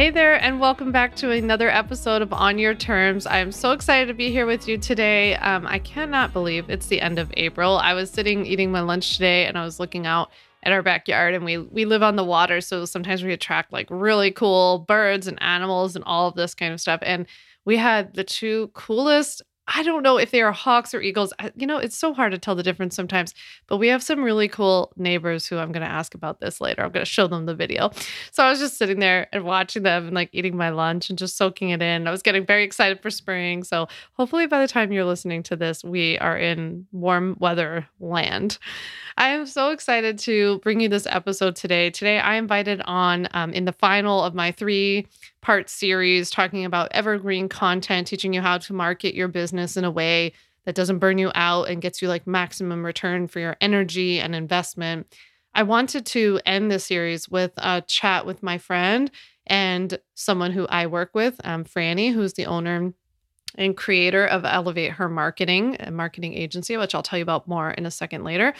Hey there, and welcome back to another episode of On Your Terms. I am so excited to be here with you today. Um, I cannot believe it's the end of April. I was sitting eating my lunch today, and I was looking out at our backyard, and we we live on the water, so sometimes we attract like really cool birds and animals and all of this kind of stuff. And we had the two coolest I don't know if they are hawks or eagles. You know, it's so hard to tell the difference sometimes, but we have some really cool neighbors who I'm going to ask about this later. I'm going to show them the video. So I was just sitting there and watching them and like eating my lunch and just soaking it in. I was getting very excited for spring. So hopefully by the time you're listening to this, we are in warm weather land. I am so excited to bring you this episode today. Today, I invited on um, in the final of my three part series talking about evergreen content, teaching you how to market your business in a way that doesn't burn you out and gets you like maximum return for your energy and investment. I wanted to end this series with a chat with my friend and someone who I work with, um, Franny, who's the owner and creator of Elevate Her Marketing, a marketing agency, which I'll tell you about more in a second later.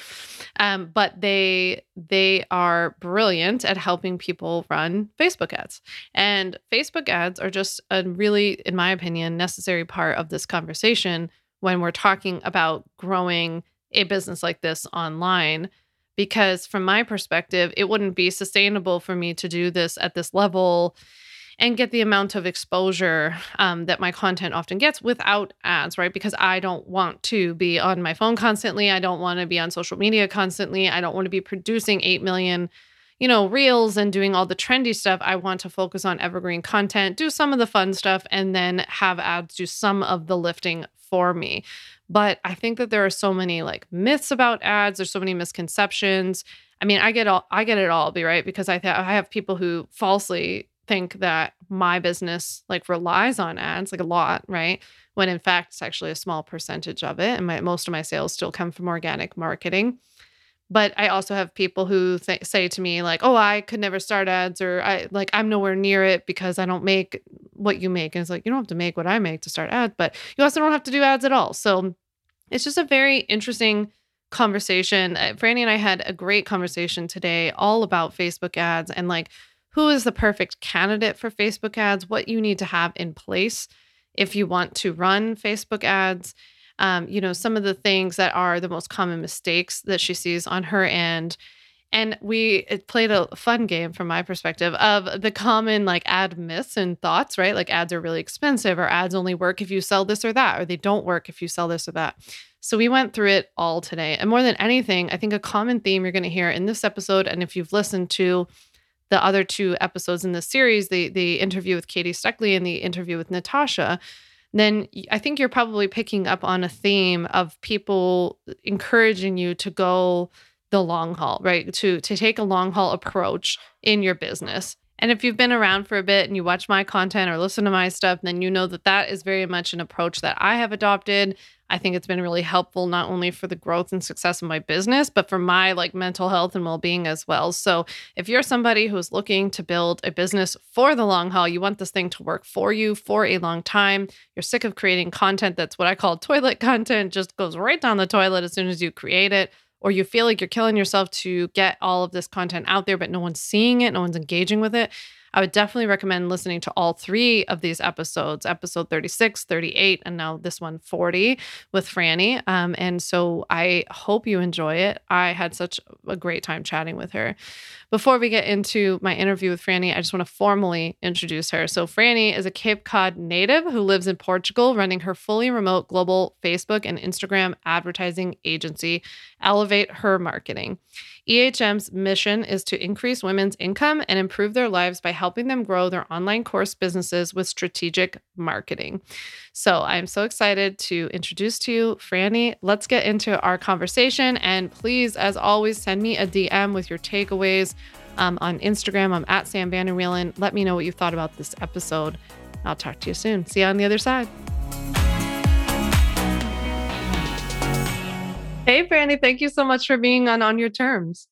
Um, but they they are brilliant at helping people run Facebook ads, and Facebook ads are just a really, in my opinion, necessary part of this conversation when we're talking about growing a business like this online. Because from my perspective, it wouldn't be sustainable for me to do this at this level and get the amount of exposure um, that my content often gets without ads, right? Because I don't want to be on my phone constantly. I don't want to be on social media constantly. I don't want to be producing 8 million, you know, reels and doing all the trendy stuff. I want to focus on evergreen content, do some of the fun stuff, and then have ads do some of the lifting for me. But I think that there are so many like myths about ads, there's so many misconceptions. I mean, I get all I get it all, be right because I th- I have people who falsely think that my business like relies on ads like a lot, right? When in fact it's actually a small percentage of it and my, most of my sales still come from organic marketing. But I also have people who th- say to me like, "Oh, I could never start ads or I like I'm nowhere near it because I don't make what you make." And it's like, "You don't have to make what I make to start ads, but you also don't have to do ads at all." So it's just a very interesting conversation. Uh, Franny and I had a great conversation today all about Facebook ads and like who is the perfect candidate for Facebook ads, what you need to have in place if you want to run Facebook ads. Um, you know, some of the things that are the most common mistakes that she sees on her end. And we played a fun game from my perspective of the common like ad myths and thoughts, right? Like ads are really expensive, or ads only work if you sell this or that, or they don't work if you sell this or that. So we went through it all today. And more than anything, I think a common theme you're going to hear in this episode, and if you've listened to the other two episodes in this series, the the interview with Katie Steckly and the interview with Natasha, then I think you're probably picking up on a theme of people encouraging you to go the long haul, right? To to take a long haul approach in your business. And if you've been around for a bit and you watch my content or listen to my stuff, then you know that that is very much an approach that I have adopted. I think it's been really helpful not only for the growth and success of my business, but for my like mental health and well-being as well. So, if you're somebody who's looking to build a business for the long haul, you want this thing to work for you for a long time. You're sick of creating content that's what I call toilet content, just goes right down the toilet as soon as you create it or you feel like you're killing yourself to get all of this content out there, but no one's seeing it, no one's engaging with it, I would definitely recommend listening to all three of these episodes episode 36, 38, and now this one 40 with Franny. Um, and so I hope you enjoy it. I had such a great time chatting with her. Before we get into my interview with Franny, I just want to formally introduce her. So, Franny is a Cape Cod native who lives in Portugal, running her fully remote global Facebook and Instagram advertising agency, Elevate Her Marketing. EHM's mission is to increase women's income and improve their lives by helping them grow their online course businesses with strategic marketing. So I'm so excited to introduce to you Franny. Let's get into our conversation. And please, as always, send me a DM with your takeaways um, on Instagram. I'm at Sam Vanderwielen. Let me know what you thought about this episode. I'll talk to you soon. See you on the other side. Hey, Franny, thank you so much for being on On Your Terms.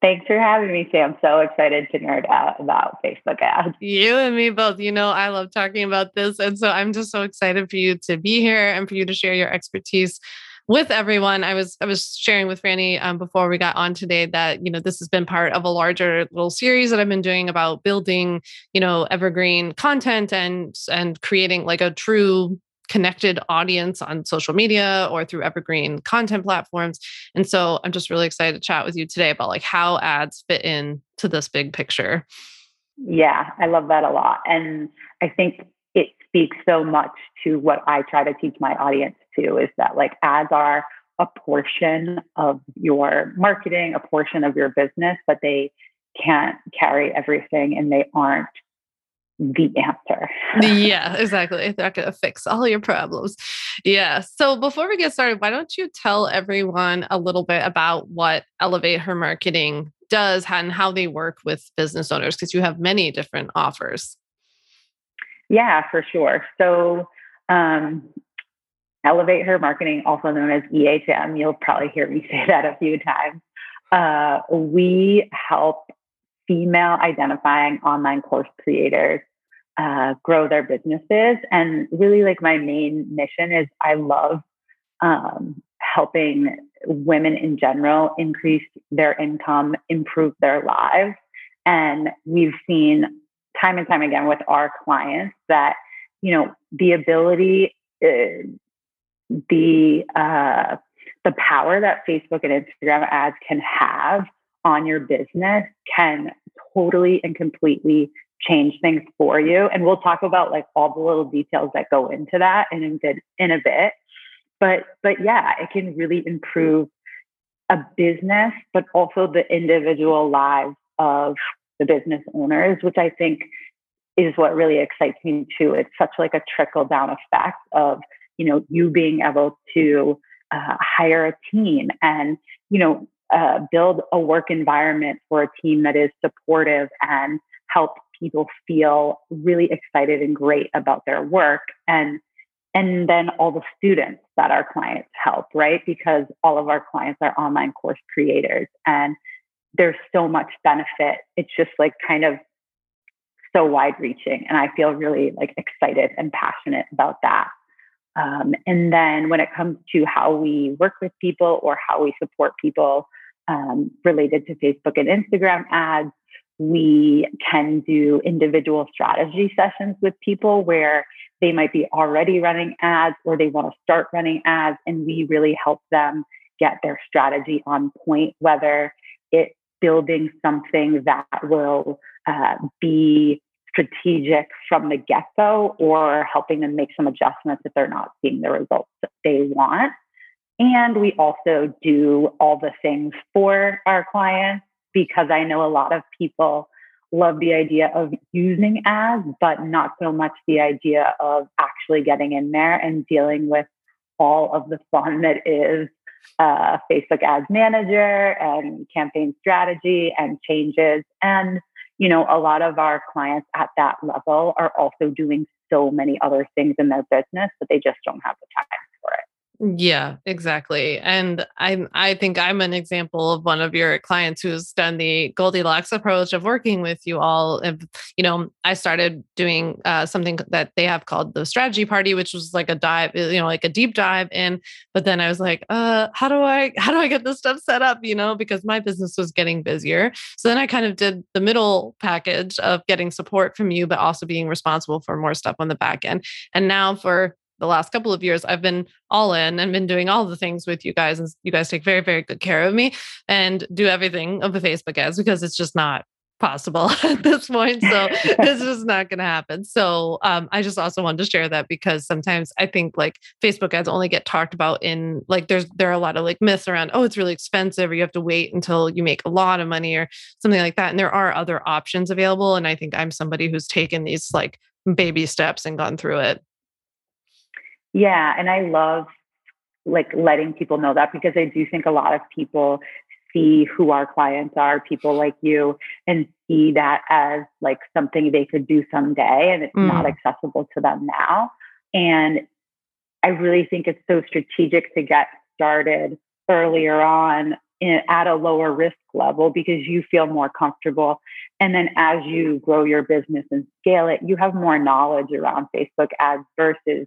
Thanks for having me, Sam. So excited to nerd out about Facebook ads. You and me both. You know, I love talking about this. And so I'm just so excited for you to be here and for you to share your expertise. with everyone. I was I was sharing with Franny um, before we got on today that you know this has been part of a larger little series that I've been doing about building you know evergreen content and and creating like a true connected audience on social media or through evergreen content platforms. And so I'm just really excited to chat with you today about like how ads fit in to this big picture. Yeah, I love that a lot. And I think it speaks so much to what I try to teach my audience too is that like ads are a portion of your marketing, a portion of your business, but they can't carry everything and they aren't the answer. yeah, exactly. They're not going to fix all your problems. Yeah. So before we get started, why don't you tell everyone a little bit about what Elevate Her Marketing does and how they work with business owners? Because you have many different offers. Yeah, for sure. So, um, Elevate Her Marketing, also known as EHM, you'll probably hear me say that a few times. Uh, we help female identifying online course creators uh, grow their businesses. And really, like, my main mission is I love um, helping women in general increase their income, improve their lives. And we've seen time and time again with our clients that, you know, the ability, uh, the, uh, the power that Facebook and Instagram ads can have on your business can totally and completely change things for you. And we'll talk about like all the little details that go into that in a bit in a bit. But but yeah, it can really improve a business, but also the individual lives of the business owners, which I think is what really excites me too. It's such like a trickle down effect of, you know, you being able to uh, hire a team and, you know, uh, build a work environment for a team that is supportive and help people feel really excited and great about their work and and then all the students that our clients help right because all of our clients are online course creators and there's so much benefit it's just like kind of so wide reaching and i feel really like excited and passionate about that um, and then when it comes to how we work with people or how we support people um, related to Facebook and Instagram ads. We can do individual strategy sessions with people where they might be already running ads or they want to start running ads, and we really help them get their strategy on point, whether it's building something that will uh, be strategic from the get go or helping them make some adjustments if they're not seeing the results that they want. And we also do all the things for our clients because I know a lot of people love the idea of using ads, but not so much the idea of actually getting in there and dealing with all of the fun that is uh, Facebook Ads Manager and campaign strategy and changes. And, you know, a lot of our clients at that level are also doing so many other things in their business that they just don't have the time. Yeah, exactly. And I I think I'm an example of one of your clients who's done the Goldilocks approach of working with you all. And you know, I started doing uh, something that they have called the strategy party, which was like a dive, you know, like a deep dive in. But then I was like, uh, how do I how do I get this stuff set up? You know, because my business was getting busier. So then I kind of did the middle package of getting support from you, but also being responsible for more stuff on the back end. And now for the last couple of years, I've been all in and been doing all the things with you guys. And you guys take very, very good care of me and do everything of the Facebook ads because it's just not possible at this point. So this is not going to happen. So um, I just also wanted to share that because sometimes I think like Facebook ads only get talked about in like there's there are a lot of like myths around oh it's really expensive or you have to wait until you make a lot of money or something like that. And there are other options available. And I think I'm somebody who's taken these like baby steps and gone through it. Yeah, and I love like letting people know that because I do think a lot of people see who our clients are, people like you, and see that as like something they could do someday and it's mm. not accessible to them now. And I really think it's so strategic to get started earlier on in, at a lower risk level because you feel more comfortable. And then as you grow your business and scale it, you have more knowledge around Facebook ads versus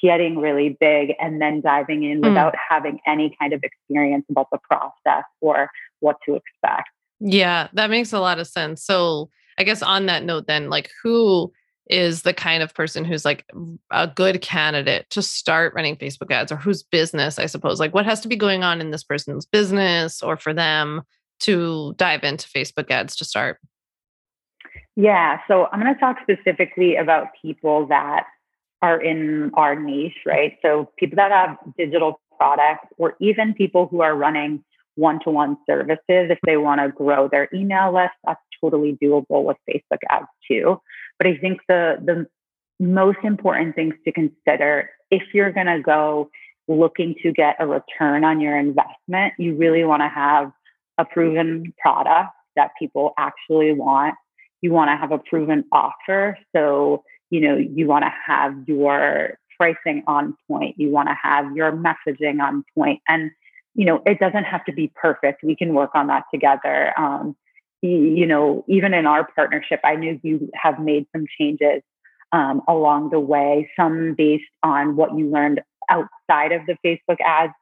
getting really big and then diving in mm. without having any kind of experience about the process or what to expect. Yeah, that makes a lot of sense. So, I guess on that note, then, like, who is the kind of person who's like a good candidate to start running Facebook ads or whose business, I suppose? Like, what has to be going on in this person's business or for them to dive into Facebook ads to start? Yeah, so I'm going to talk specifically about people that are in our niche, right? So people that have digital products or even people who are running one-to-one services if they want to grow their email list that's totally doable with facebook ads too. But i think the the most important things to consider if you're going to go looking to get a return on your investment you really want to have a proven product that people actually want. You want to have a proven offer. So you know you want to have your pricing on point you want to have your messaging on point and you know, it doesn't have to be perfect. We can work on that together. Um, you know, even in our partnership, I know you have made some changes um, along the way, some based on what you learned outside of the Facebook ads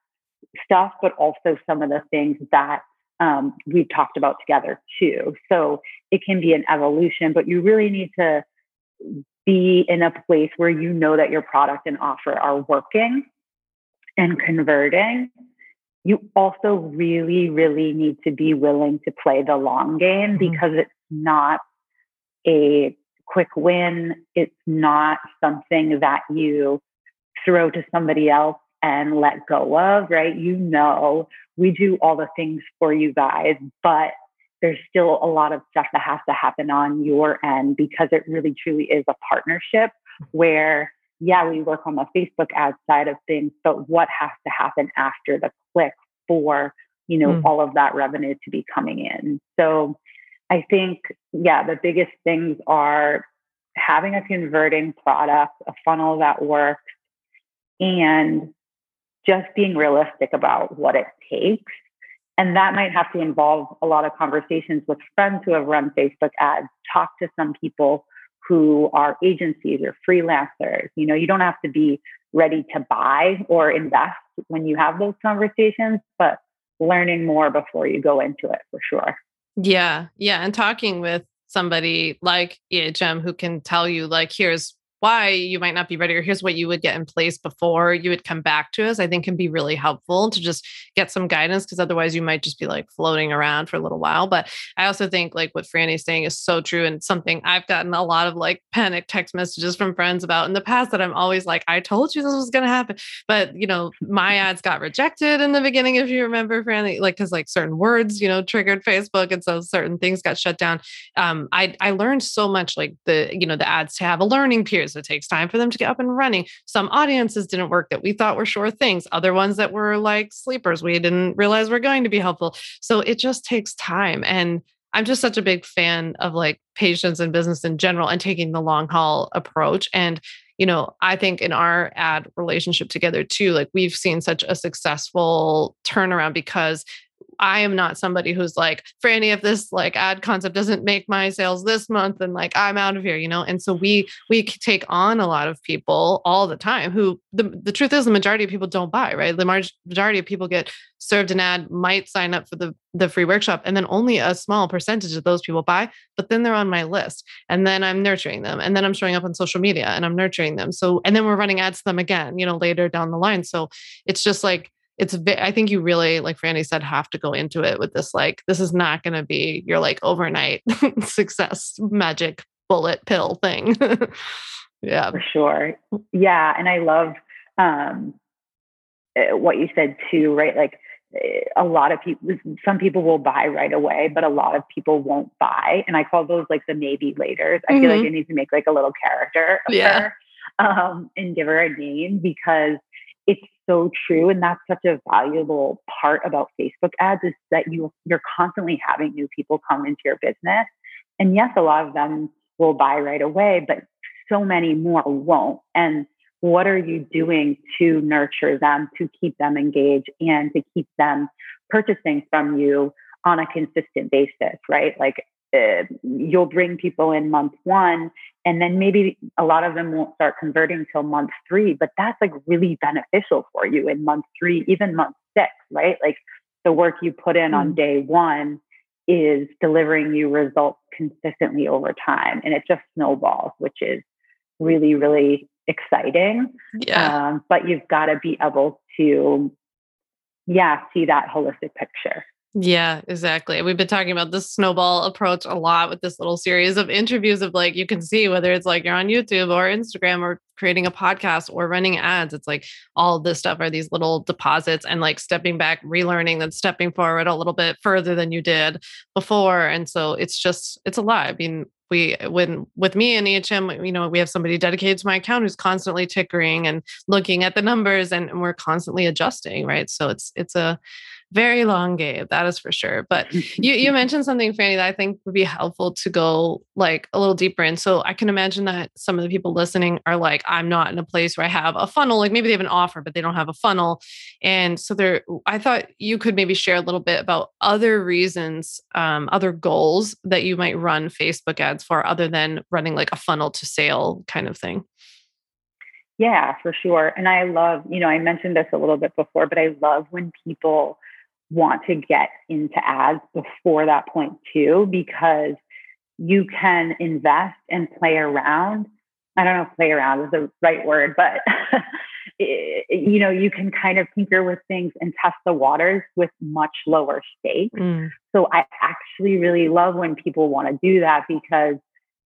stuff, but also some of the things that um, we've talked about together too. So it can be an evolution, but you really need to be in a place where you know that your product and offer are working and converting you also really, really need to be willing to play the long game mm-hmm. because it's not a quick win. It's not something that you throw to somebody else and let go of, right? You know, we do all the things for you guys, but there's still a lot of stuff that has to happen on your end because it really truly is a partnership where yeah, we work on the Facebook ad side of things, but what has to happen after the click for, you know, mm. all of that revenue to be coming in. So I think, yeah, the biggest things are having a converting product, a funnel that works, and just being realistic about what it takes. And that might have to involve a lot of conversations with friends who have run Facebook ads, talk to some people who are agencies or freelancers. You know, you don't have to be ready to buy or invest when you have those conversations, but learning more before you go into it for sure. Yeah. Yeah. And talking with somebody like EHM who can tell you, like, here's why you might not be ready or here's what you would get in place before you would come back to us i think can be really helpful to just get some guidance because otherwise you might just be like floating around for a little while. But i also think like what franny's saying is so true and something i've gotten a lot of like panic text messages from friends about in the past that i'm always like i told you this was going to happen. But you know my ads got rejected in the beginning if you remember franny like because like certain words you know triggered facebook and so certain things got shut down. Um i i learned so much like the you know the ads to have a learning period it takes time for them to get up and running. Some audiences didn't work that we thought were sure things, other ones that were like sleepers we didn't realize were going to be helpful. So it just takes time. And I'm just such a big fan of like patience and business in general and taking the long haul approach. And, you know, I think in our ad relationship together too, like we've seen such a successful turnaround because I am not somebody who's like, Franny, if this like ad concept doesn't make my sales this month, and like I'm out of here, you know. And so we we take on a lot of people all the time who the, the truth is the majority of people don't buy, right? The majority of people get served an ad, might sign up for the the free workshop, and then only a small percentage of those people buy, but then they're on my list. And then I'm nurturing them. And then I'm showing up on social media and I'm nurturing them. So and then we're running ads to them again, you know, later down the line. So it's just like it's i think you really like franny said have to go into it with this like this is not going to be your like overnight success magic bullet pill thing yeah for sure yeah and i love um eh, what you said too right like eh, a lot of people some people will buy right away but a lot of people won't buy and i call those like the maybe laters i mm-hmm. feel like mm-hmm. i need to make like a little character of yeah. her um, and give her a name because so true and that's such a valuable part about facebook ads is that you you're constantly having new people come into your business. And yes a lot of them will buy right away but so many more won't. And what are you doing to nurture them to keep them engaged and to keep them purchasing from you on a consistent basis right? Like uh, you'll bring people in month one and then maybe a lot of them won't start converting till month three but that's like really beneficial for you in month three even month six right? Like the work you put in mm. on day one is delivering you results consistently over time and it just snowballs which is really really exciting. Yeah. Um, but you've got to be able to yeah see that holistic picture yeah, exactly. We've been talking about this snowball approach a lot with this little series of interviews of like you can see whether it's like you're on YouTube or Instagram or creating a podcast or running ads. It's like all this stuff are these little deposits and like stepping back, relearning, then stepping forward a little bit further than you did before. And so it's just it's a lot. I mean, we when with me and EHM, you know, we have somebody dedicated to my account who's constantly tickering and looking at the numbers and, and we're constantly adjusting, right? So it's it's a very long game, that is for sure. But you you mentioned something, Franny, that I think would be helpful to go like a little deeper in. So I can imagine that some of the people listening are like, I'm not in a place where I have a funnel. Like maybe they have an offer, but they don't have a funnel. And so there, I thought you could maybe share a little bit about other reasons, um, other goals that you might run Facebook ads for, other than running like a funnel to sale kind of thing. Yeah, for sure. And I love, you know, I mentioned this a little bit before, but I love when people want to get into ads before that point too, because you can invest and play around. I don't know if play around is the right word, but you know, you can kind of tinker with things and test the waters with much lower stakes. Mm. So I actually really love when people want to do that because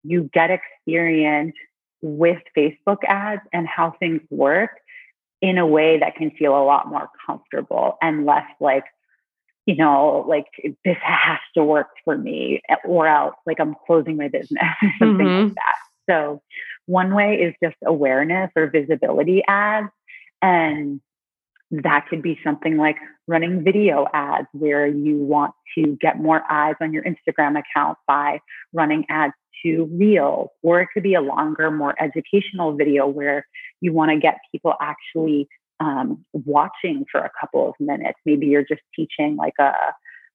you get experience with Facebook ads and how things work in a way that can feel a lot more comfortable and less like you know, like this has to work for me or else like I'm closing my business or something mm-hmm. like that. So one way is just awareness or visibility ads. And that could be something like running video ads where you want to get more eyes on your Instagram account by running ads to reels, or it could be a longer, more educational video where you want to get people actually um, watching for a couple of minutes. Maybe you're just teaching like a,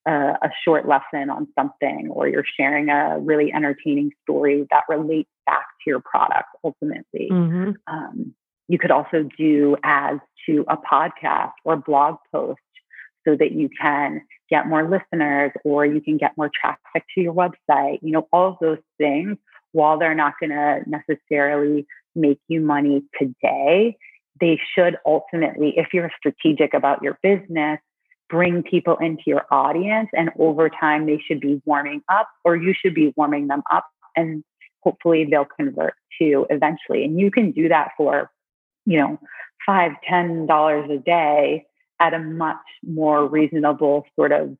a, a short lesson on something, or you're sharing a really entertaining story that relates back to your product ultimately. Mm-hmm. Um, you could also do ads to a podcast or blog post so that you can get more listeners or you can get more traffic to your website. You know, all of those things, while they're not going to necessarily make you money today, they should ultimately, if you're strategic about your business, bring people into your audience. And over time, they should be warming up, or you should be warming them up. And hopefully, they'll convert to eventually. And you can do that for, you know, five, ten dollars a day at a much more reasonable sort of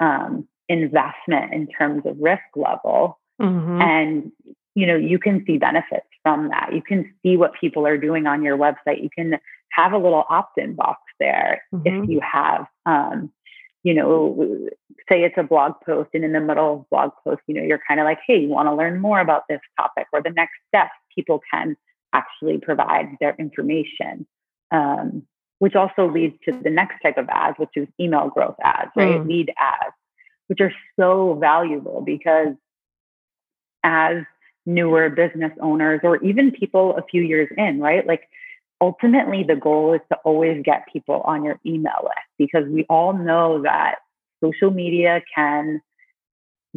um, investment in terms of risk level. Mm-hmm. And you know, you can see benefits from that. You can see what people are doing on your website. You can have a little opt-in box there mm-hmm. if you have, um, you know, say it's a blog post and in the middle of blog post, you know, you're kind of like, hey, you want to learn more about this topic or the next step, people can actually provide their information. Um, which also leads to the next type of ads, which is email growth ads, right? Mm. Lead ads, which are so valuable because as newer business owners or even people a few years in, right? Like ultimately the goal is to always get people on your email list because we all know that social media can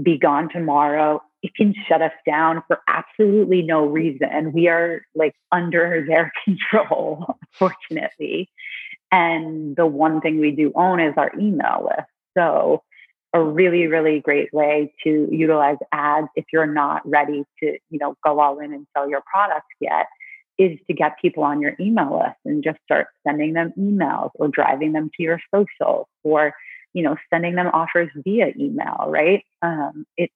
be gone tomorrow. It can shut us down for absolutely no reason. We are like under their control, fortunately. And the one thing we do own is our email list. So a really, really great way to utilize ads if you're not ready to, you know, go all in and sell your product yet is to get people on your email list and just start sending them emails or driving them to your socials or, you know, sending them offers via email, right? Um, it's,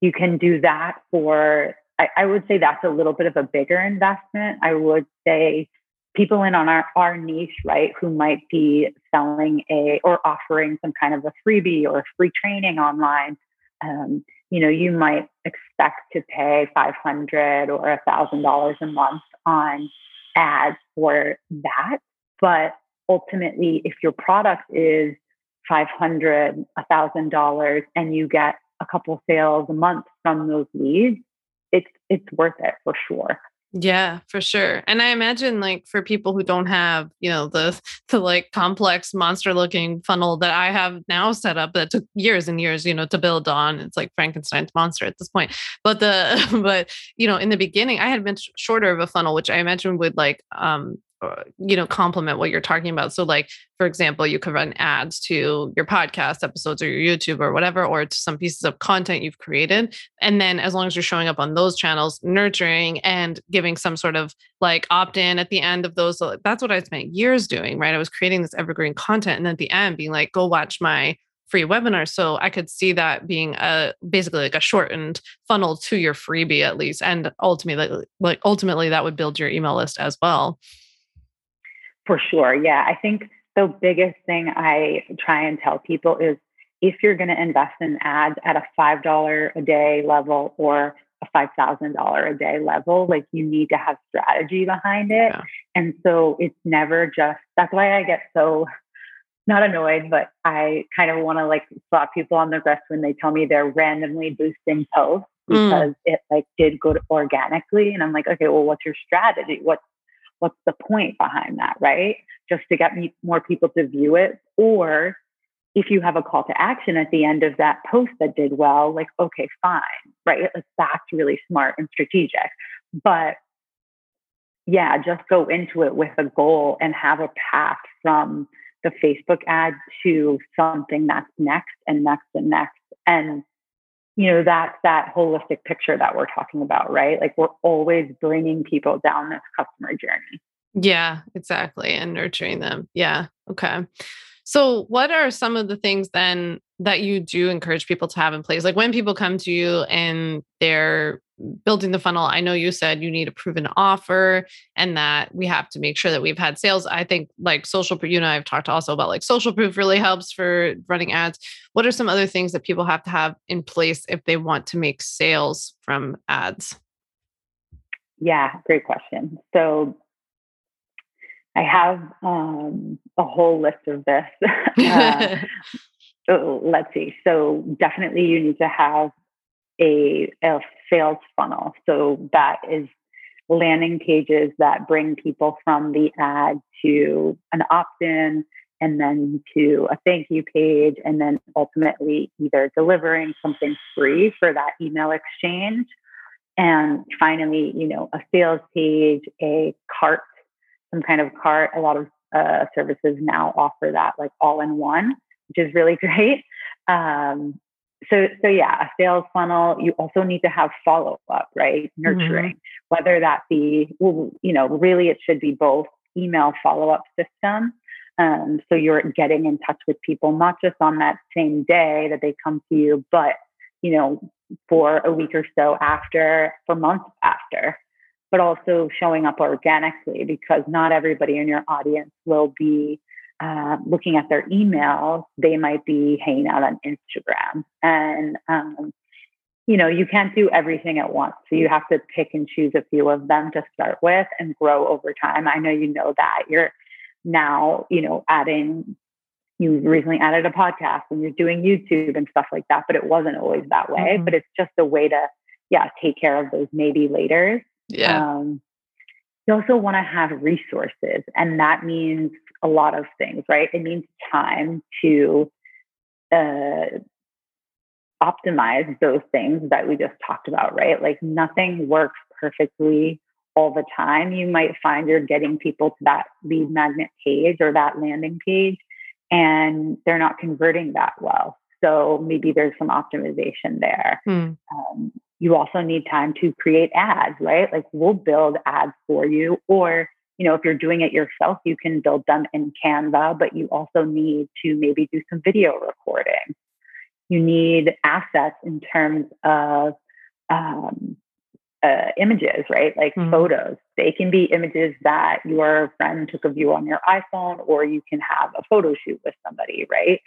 you can do that for, I, I would say that's a little bit of a bigger investment. I would say people in on our, our niche, right, who might be selling a or offering some kind of a freebie or a free training online, um, you know, you might expect to pay 500 or a thousand dollars a month on ads for that. But ultimately, if your product is 500, a thousand dollars, and you get a couple sales a month from those leads, it's it's worth it for sure. Yeah, for sure. And I imagine like for people who don't have, you know, the the like complex monster looking funnel that I have now set up that took years and years, you know, to build on. It's like Frankenstein's monster at this point. But the but you know, in the beginning I had been shorter of a funnel, which I imagine would like um you know complement what you're talking about. So like for example you could run ads to your podcast episodes or your youtube or whatever or to some pieces of content you've created. And then as long as you're showing up on those channels nurturing and giving some sort of like opt-in at the end of those so that's what i spent years doing right? I was creating this evergreen content and at the end being like go watch my free webinar. So i could see that being a basically like a shortened funnel to your freebie at least and ultimately like ultimately that would build your email list as well for sure. Yeah. I think the biggest thing I try and tell people is if you're going to invest in ads at a $5 a day level or a $5,000 a day level, like you need to have strategy behind it. Yeah. And so it's never just, that's why I get so not annoyed, but I kind of want to like slap people on the wrist when they tell me they're randomly boosting posts mm. because mm. it like did good organically. And I'm like, okay, well, what's your strategy? What's what's the point behind that, right? Just to get more people to view it. Or if you have a call to action at the end of that post that did well, like, okay, fine, right? Like that's really smart and strategic. But yeah, just go into it with a goal and have a path from the Facebook ad to something that's next and next and next. And you know that's that holistic picture that we're talking about right? Like we're always bringing people down this customer journey. Yeah exactly and nurturing them. Yeah okay so what are some of the things then that you do encourage people to have in place? Like when people come to you and they're building the funnel i know you said you need a proven offer and that we have to make sure that we've had sales. I think like social proof, you know i've talked also about like social proof really helps for running ads. What are some other things that people have to have in place if they want to make sales from ads? Yeah great question. So i have um, a whole list of this uh, let's see so definitely you need to have a, a sales funnel. So that is landing pages that bring people from the ad to an opt in and then to a thank you page, and then ultimately either delivering something free for that email exchange. And finally, you know, a sales page, a cart, some kind of cart. A lot of uh, services now offer that like all in one, which is really great. Um, so so yeah a sales funnel you also need to have follow up right nurturing mm-hmm. whether that be well, you know really it should be both email follow up system um, so you're getting in touch with people not just on that same day that they come to you but you know for a week or so after for months after but also showing up organically because not everybody in your audience will be uh, looking at their emails, they might be hanging out on Instagram. And, um, you know, you can't do everything at once. So you have to pick and choose a few of them to start with and grow over time. I know you know that. You're now, you know, adding, you recently added a podcast and you're doing YouTube and stuff like that, but it wasn't always that way. Mm-hmm. But it's just a way to, yeah, take care of those maybe later. Yeah. Um, you also want to have resources, and that means a lot of things, right? It means time to uh, optimize those things that we just talked about, right? Like nothing works perfectly all the time. You might find you're getting people to that lead magnet page or that landing page, and they're not converting that well. So maybe there's some optimization there. Mm. Um, you also need time to create ads, right? Like we'll build ads for you, or you know, if you're doing it yourself, you can build them in Canva, but you also need to maybe do some video recording. You need assets in terms of um, uh, images, right? Like mm-hmm. photos. They can be images that your friend took of you on your iPhone, or you can have a photo shoot with somebody, right?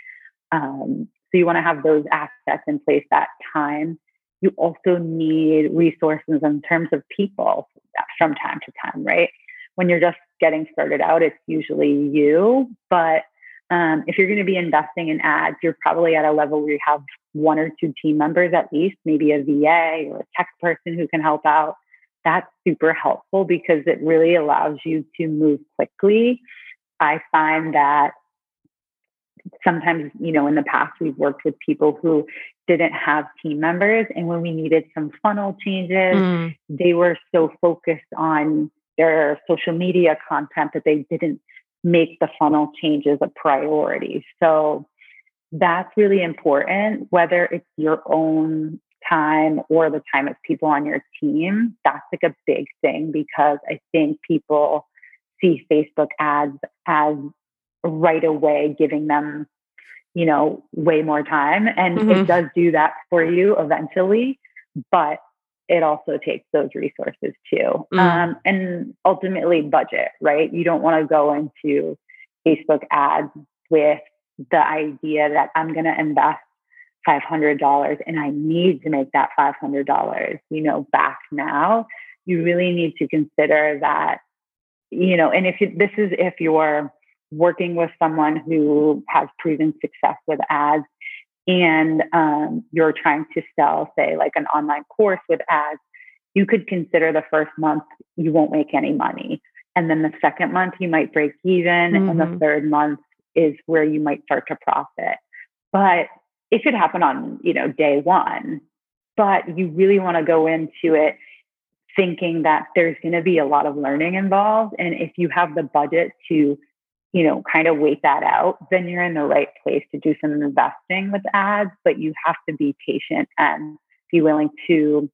Um, so you want to have those assets in place that time. You also need resources in terms of people from time to time, right? when you're just getting started out, it's usually you. But um, if you're going to be investing in ads, you're probably at a level where you have one or two team members at least, maybe a VA or a tech person who can help out. That's super helpful because it really allows you to move quickly. I find that sometimes, you know, in the past, we've worked with people who didn't have team members. And when we needed some funnel changes, mm. they were so focused on their social media content that they didn't make the funnel changes a priority. So that's really important, whether it's your own time or the time of people on your team. That's like a big thing because I think people see Facebook ads as right away giving them, you know, way more time. And mm-hmm. it does do that for you eventually, but it also takes those resources too. Mm. Um, and ultimately, budget, right? You don't want to go into Facebook ads with the idea that I'm going to invest $500 and I need to make that $500, you know, back now. You really need to consider that, you know, and if you, this is if you're working with someone who has proven success with ads and um, you're trying to sell, say, like an online course with ads, you could consider the first month you won't make any money. And then the second month you might break even. Mm-hmm. And the mm-hmm. third month is where you might start to profit. But it should happen on, you know, day one. But you really want to go into it thinking that there's going to be a lot of learning involved. And if you have the budget to you know, kind of wait that out, then you're in the right place to do some investing with ads, but you have to be patient and be willing to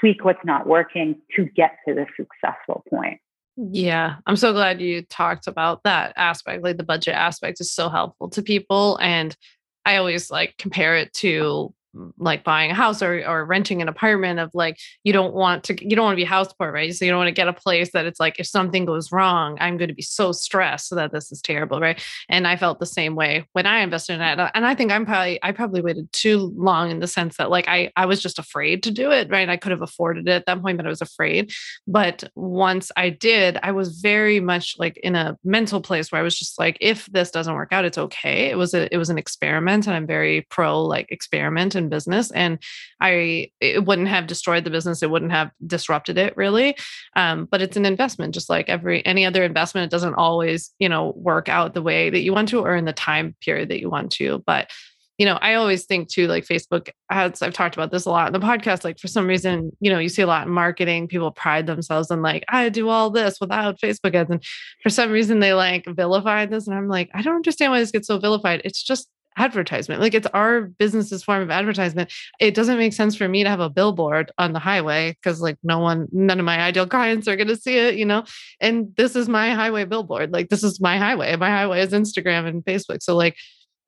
tweak what's not working to get to the successful point. Yeah, I'm so glad you talked about that aspect. Like the budget aspect is so helpful to people. And I always like compare it to like buying a house or, or renting an apartment of like you don't want to you don't want to be house poor right? So you don't want to get a place that it's like if something goes wrong i'm going to be so stressed that this is terrible right? And i felt the same way when i invested in it and i think i'm probably i probably waited too long in the sense that like i i was just afraid to do it right? I could have afforded it at that point but i was afraid. But once i did i was very much like in a mental place where i was just like if this doesn't work out it's okay. It was a it was an experiment and i'm very pro like experiment and business and i it wouldn't have destroyed the business it wouldn't have disrupted it really um, but it's an investment just like every any other investment it doesn't always you know work out the way that you want to or in the time period that you want to but you know, I always think too, like Facebook ads, I've talked about this a lot in the podcast. Like for some reason, you know, you see a lot in marketing, people pride themselves on like, I do all this without Facebook ads. And for some reason they like vilify this. And I'm like, I don't understand why this gets so vilified. It's just advertisement. Like it's our business's form of advertisement. It doesn't make sense for me to have a billboard on the highway because like no one, none of my ideal clients are going to see it, you know? And this is my highway billboard. Like this is my highway. My highway is Instagram and Facebook. So like,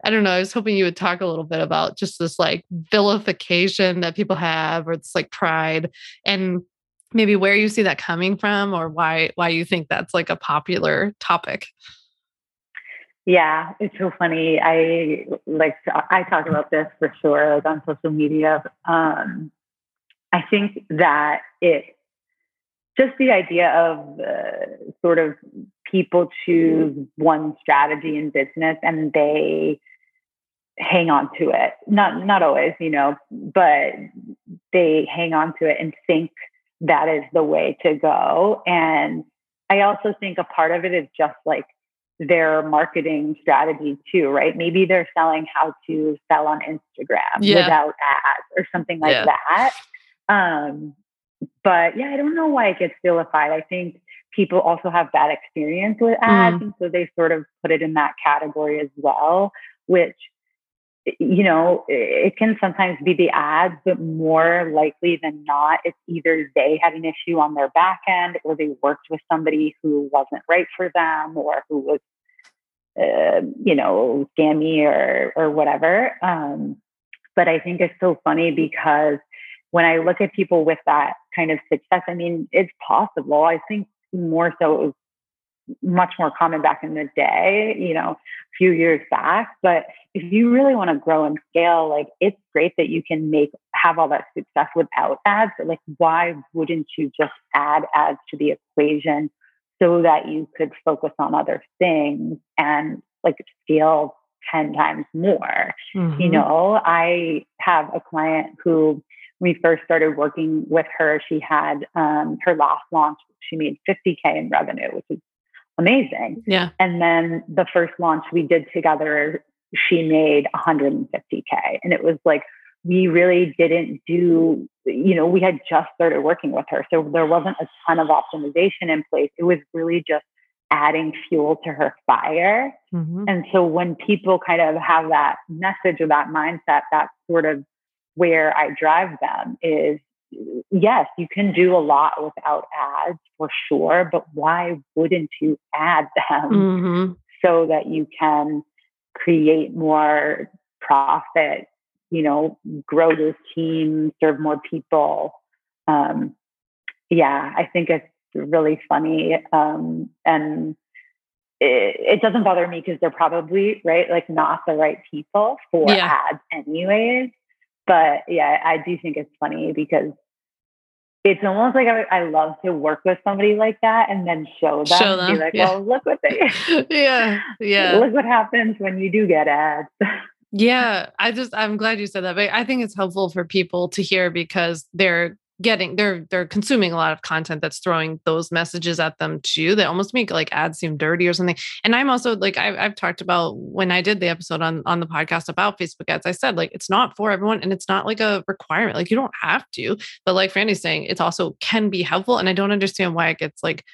I don't know. I was hoping you would talk a little bit about just this like vilification that people have or it's like pride and maybe where you see that coming from or why why you think that's like a popular topic. Yeah, it's so funny. I like I talk about this for sure, like on social media. Um, I think that it just the idea of uh, sort of people choose one strategy in business and they hang on to it. Not not always, you know, but they hang on to it and think that is the way to go. And I also think a part of it is just like their marketing strategy too, right? Maybe they're selling how to sell on Instagram yeah. without ads or something like yeah. that. Um, but yeah, I don't know why it gets vilified. I think people also have bad experience with ads, mm. and so they sort of put it in that category as well, which you know, it can sometimes be the ads, but more likely than not, it's either they had an issue on their back end or they worked with somebody who wasn't right for them or who was, uh, you know, scammy or, or whatever. Um, but I think it's so funny because when I look at people with that kind of success, I mean, it's possible. I think more so it was much more common back in the day, you know, a few years back. But if you really want to grow and scale, like it's great that you can make have all that success without ads. But like, why wouldn't you just add ads to the equation so that you could focus on other things and like scale 10 times more. Mm-hmm. You know, I have a client who we first started working with her, she had um, her last launch, she made 50K in revenue, which is amazing. Yeah. And then the first launch we did together, she made 150K. And it was like, we really didn't do, you know, we had just started working with her. So there wasn't a ton of optimization in place. It was really just adding fuel to her fire. Mm-hmm. And so when people kind of have that message or that mindset, that's sort of where I drive them is yes, you can do a lot without ads for sure, but why wouldn't you add them mm-hmm. so that you can create more profit, you know, grow your team, serve more people? Um, yeah, I think it's really funny. Um, and it, it, doesn't bother me because they're probably, right, like not the right people for yeah. ads, anyways. But yeah, I do think it's funny because it's almost like I, I, love to work with somebody like that and then show them, show them. be like, yeah. well, look what they, yeah, yeah, look what happens when you do get ads. yeah, I just I'm glad you said that, but I think it's helpful for people to hear because they're getting they're they're consuming a lot of content that's throwing those messages at them too that almost make like ads seem dirty or something. And i'm also like I've, I've talked about when i did the episode on on the podcast about facebook ads i said like it's not for everyone and it's not like a requirement like you don't have to. But like franny's saying it's also can be helpful and i don't understand why it gets like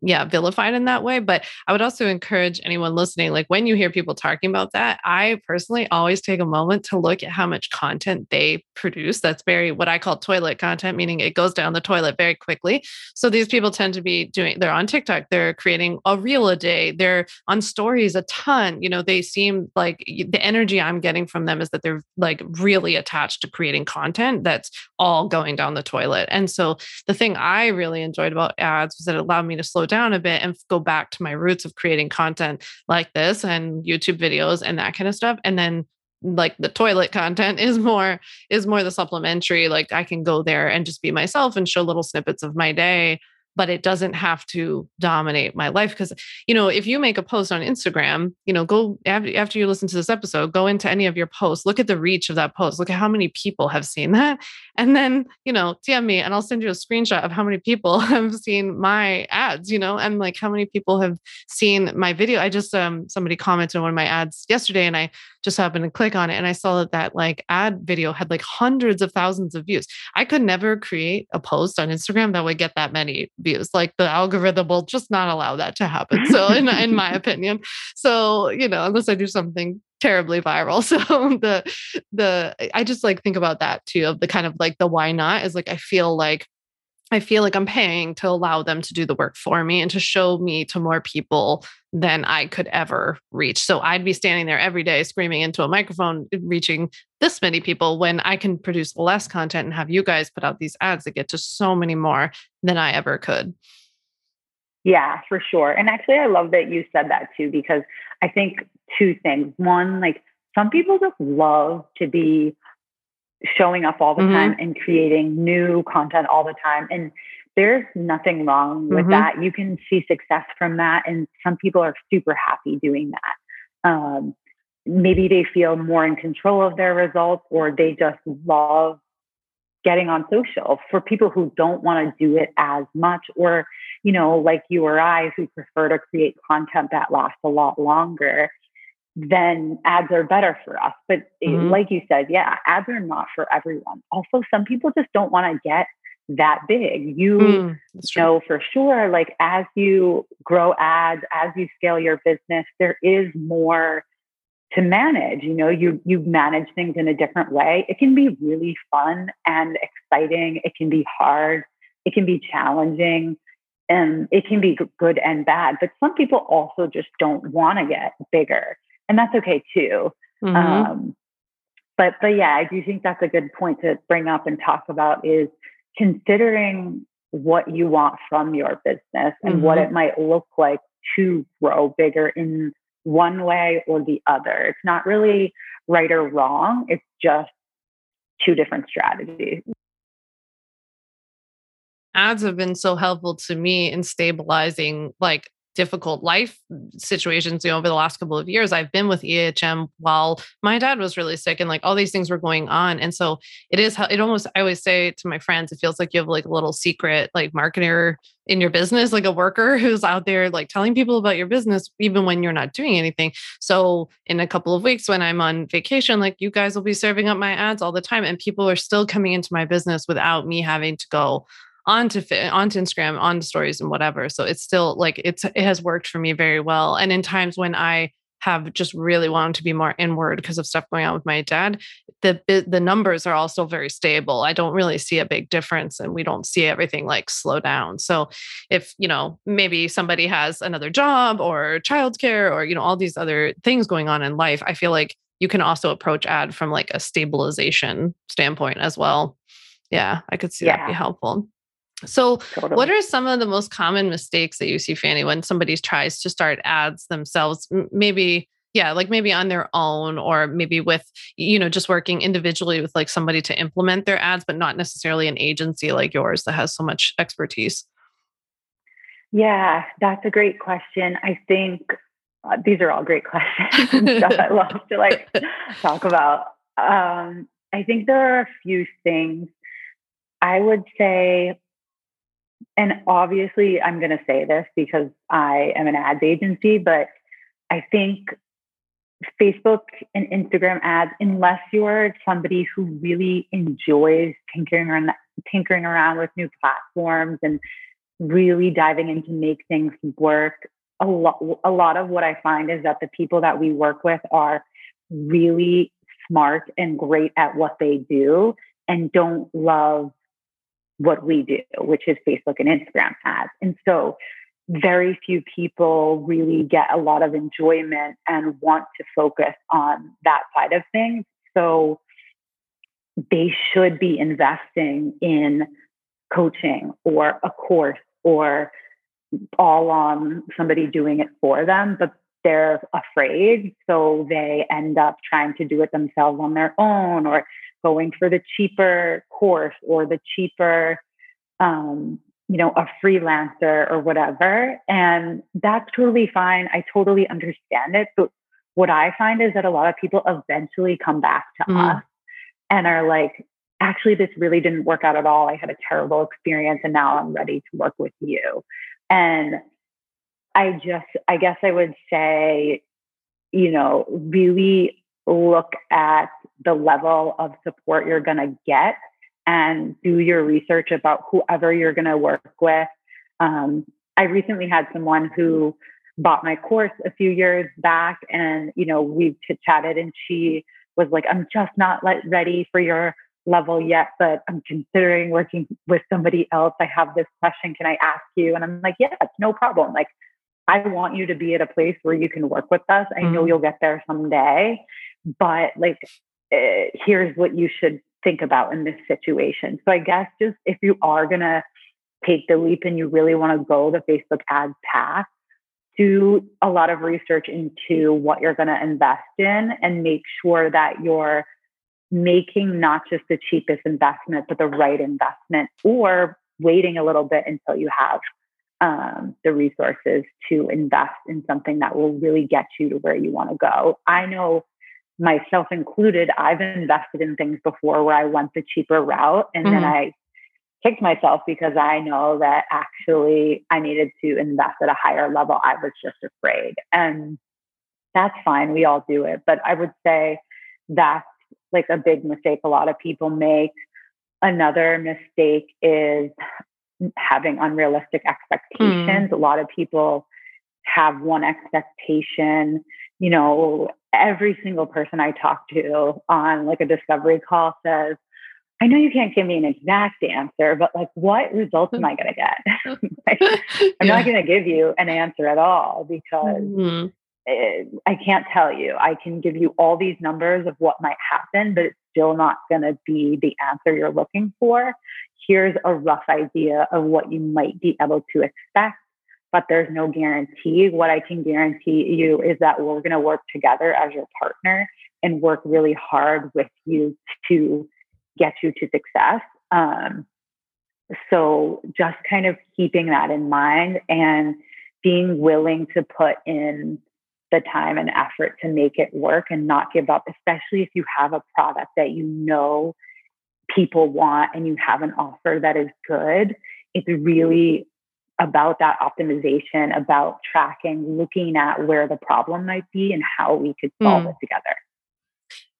yeah vilified in that way but i would also encourage anyone listening like when you hear people talking about that i personally always take a moment to look at how much content they produce that's very what i call toilet content meaning it goes down the toilet very quickly so these people tend to be doing they're on tiktok they're creating a reel a day they're on stories a ton you know they seem like the energy i'm getting from them is that they're like really attached to creating content that's all going down the toilet and so the thing i really enjoyed about ads was that it allowed me to slow down a bit and go back to my roots of creating content like this and YouTube videos and that kind of stuff. And then like the toilet content is more is more the supplementary like i can go there and just be myself and show little snippets of my day but it doesn't have to dominate my life because you know if you make a post on instagram you know go after you listen to this episode go into any of your posts look at the reach of that post look at how many people have seen that and then you know dm me and i'll send you a screenshot of how many people have seen my ads you know and like how many people have seen my video i just um somebody commented on one of my ads yesterday and i just happened to click on it and I saw that that like ad video had like hundreds of thousands of views. I could never create a post on Instagram that would get that many views. Like the algorithm will just not allow that to happen. So in in my opinion. So, you know, unless I do something terribly viral. So the the I just like think about that too of the kind of like the why not is like I feel like I feel like I'm paying to allow them to do the work for me and to show me to more people than I could ever reach. So I'd be standing there every day screaming into a microphone, uh, reaching this many people when I can produce less content and have you guys put out these ads that get to so many more than I ever could. Yeah, for sure. And actually, I love that you said that too, because I think two things. One, like some people just love to be showing up all the mm-hmm. time and creating new content all the time. And there's nothing wrong with mm-hmm. that. You can see success from that. And some people are super happy doing that. Um, maybe they feel more in control of their results or they just love getting on social for people who don't want to do it as much or you know like you or i who prefer to create content that lasts a lot longer then ads are better for us. But mm-hmm. like you said, yeah, ads are not for everyone. Also, some people just don't want to get that big. You mm, know for sure, like as you grow ads, as you scale your business, there is more to manage. You know, you you manage things in a different way. It can be really fun and exciting. It can be hard. It can be challenging. And it can be good and bad, but some people also just don't want to get bigger and that's okay too. Mm-hmm. Um, but but yeah, I do think that's a good point to bring up and talk about is considering what you want from your business and mm-hmm. what it might look like to grow bigger in one way or the other. It's not really right or wrong. It's just two different strategies. Ads have been so helpful to me in stabilizing like difficult life situations you know over the last couple of years i've been with ehm while my dad was really sick and like all these things were going on. And so it is it almost i always say to my friends it feels like you have like a little secret like marketer in your business like a worker who's out there like telling people about your business even when you're not doing anything. So in a couple of weeks when i'm on vacation like you guys will be serving up my ads all the time and people are still coming into my business without me having to go onto onto Instagram, onto stories and whatever. So it's still like it's it has worked for me very well. And in times when I have just really wanted to be more inward because of stuff going on with my dad, the the numbers are also very stable. I don't really see a big difference, and we don't see everything like slow down. So if you know maybe somebody has another job or childcare or you know all these other things going on in life, I feel like you can also approach ad from like a stabilization standpoint as well. Yeah, I could see yeah. that be helpful. So, totally. what are some of the most common mistakes that you see, Franny, when somebody tries to start ads themselves? Maybe, yeah, like maybe on their own, or maybe with, you know, just working individually with like somebody to implement their ads, but not necessarily an agency like yours that has so much expertise. Yeah, that's a great question. I think uh, these are all great questions stuff I love to like talk about. Um, I think there are a few things I would say and obviously I'm going to say this because I am an ads agency, but I think Facebook and Instagram ads, unless you're somebody who really enjoys tinkering around, tinkering around with new platforms and really diving in to make things work, a lot, a lot of what I find is that the people that we work with are really smart and great at what they do and don't love what we do, which is Facebook and Instagram ads. And so very few people really get a lot of enjoyment and want to focus on that side of things. So they should be investing in coaching or a course or all on somebody doing it for them, but they're afraid. So they end up trying to do it themselves on their own or going for the cheaper course or the cheaper, um, you know, a freelancer or whatever. And that's totally fine. I totally understand it. But what I find is that a lot of people eventually come back to mm. us and are like, actually, this really didn't work out at all. I had a terrible experience and now I'm ready to work with you. And I just, I guess I would say, you know, really look at the level of support you're going to get and do your research about whoever you're going to work with. Um, I recently had someone who bought my course a few years back, and you know we've chit chatted, and she was like, "I'm just not ready for your level yet, but I'm considering working with somebody else. I have this question. Can I ask you?" And I'm like, "Yeah, no problem. Like, I want you to be at a place where you can work with us. I know mm-hmm. you'll get there someday, but like uh, here's what you should think about in this situation. So I guess just if you are going to take the leap and you really want to go the Facebook ads path, do a lot of research into what you're going to invest in and make sure that you're making not just the cheapest investment, but the right investment or waiting a little bit until you have um, the resources to invest in something that will really get you to where you want to go. I know myself included, I've invested in things before where I went the cheaper route and mm-hmm. then I kicked myself because I know that actually I needed to invest at a higher level. I was just afraid. And that's fine. We all do it. But I would say that's like a big mistake a lot of people make. Another mistake is having unrealistic expectations. Mm. A lot of people have one expectation. You know, every single person I talk to on like a discovery call says, I know you can't give me an exact answer, but like, what results am I going to get? like, I'm yeah. not going to give you an answer at all because mm-hmm. it, I can't tell you. I can give you all these numbers of what might happen, but it's still not going to be the answer you're looking for. Here's a rough idea of what you might be able to expect but there's no guarantee. What I can guarantee you is that we're going to work together as your partner and work really hard with you to get you to success. Um, so just kind of keeping that in mind and being willing to put in the time and effort to make it work and not give up, especially if you have a product that you know people want and you have an offer that is good. It's really about that optimization, about tracking, looking at where the problem might be and how we could solve mm. it together.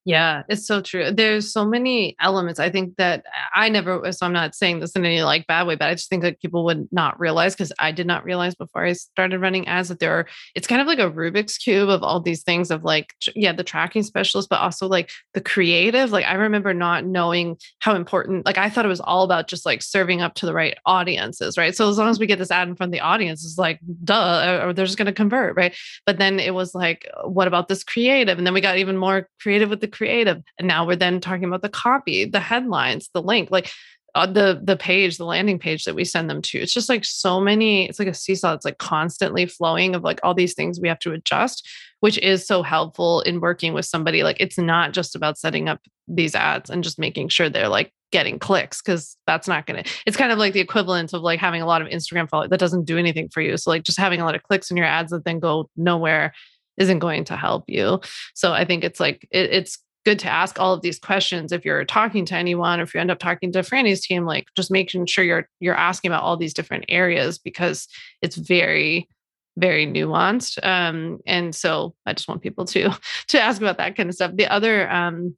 Yeah, it's so true. There's so many elements. I think that I never, so I'm not saying this in any like bad way, but I just think that people would not realize because I did not realize before I started running ads that there are, it's kind of like a Rubik's Cube of all these things of like, yeah, the tracking specialist, but also like the creative. Like I remember not knowing how important, like I thought it was all about just like serving up to the right audiences, right? So as long as we get this ad in front of the audience, it's like, duh, uh, or they're just going to convert, right? But then it was like, what about this creative? And then we got even more creative with the creative. And now we're then talking about the copy, the headlines, the link, like uh, the the page, the landing page that we send them to. It's just like so many. It's like a seesaw. It's like constantly flowing of like all these things we have to adjust, which is so helpful in working with somebody. Like it's not just about setting up these ads and just making sure they're like getting clicks because that's not going to it's kind of like the equivalent of like having a lot of instagram followers that doesn't do anything for you so like just having a lot of clicks in your ads that then go nowhere isn't going to help you so i think it's like it, it's good to ask all of these questions if you're talking to anyone if you end up talking to Franny's team, like just making sure you're you're asking about all these different areas because it's very very nuanced. Um, and so I just want people to to ask about that kind of stuff. The other um,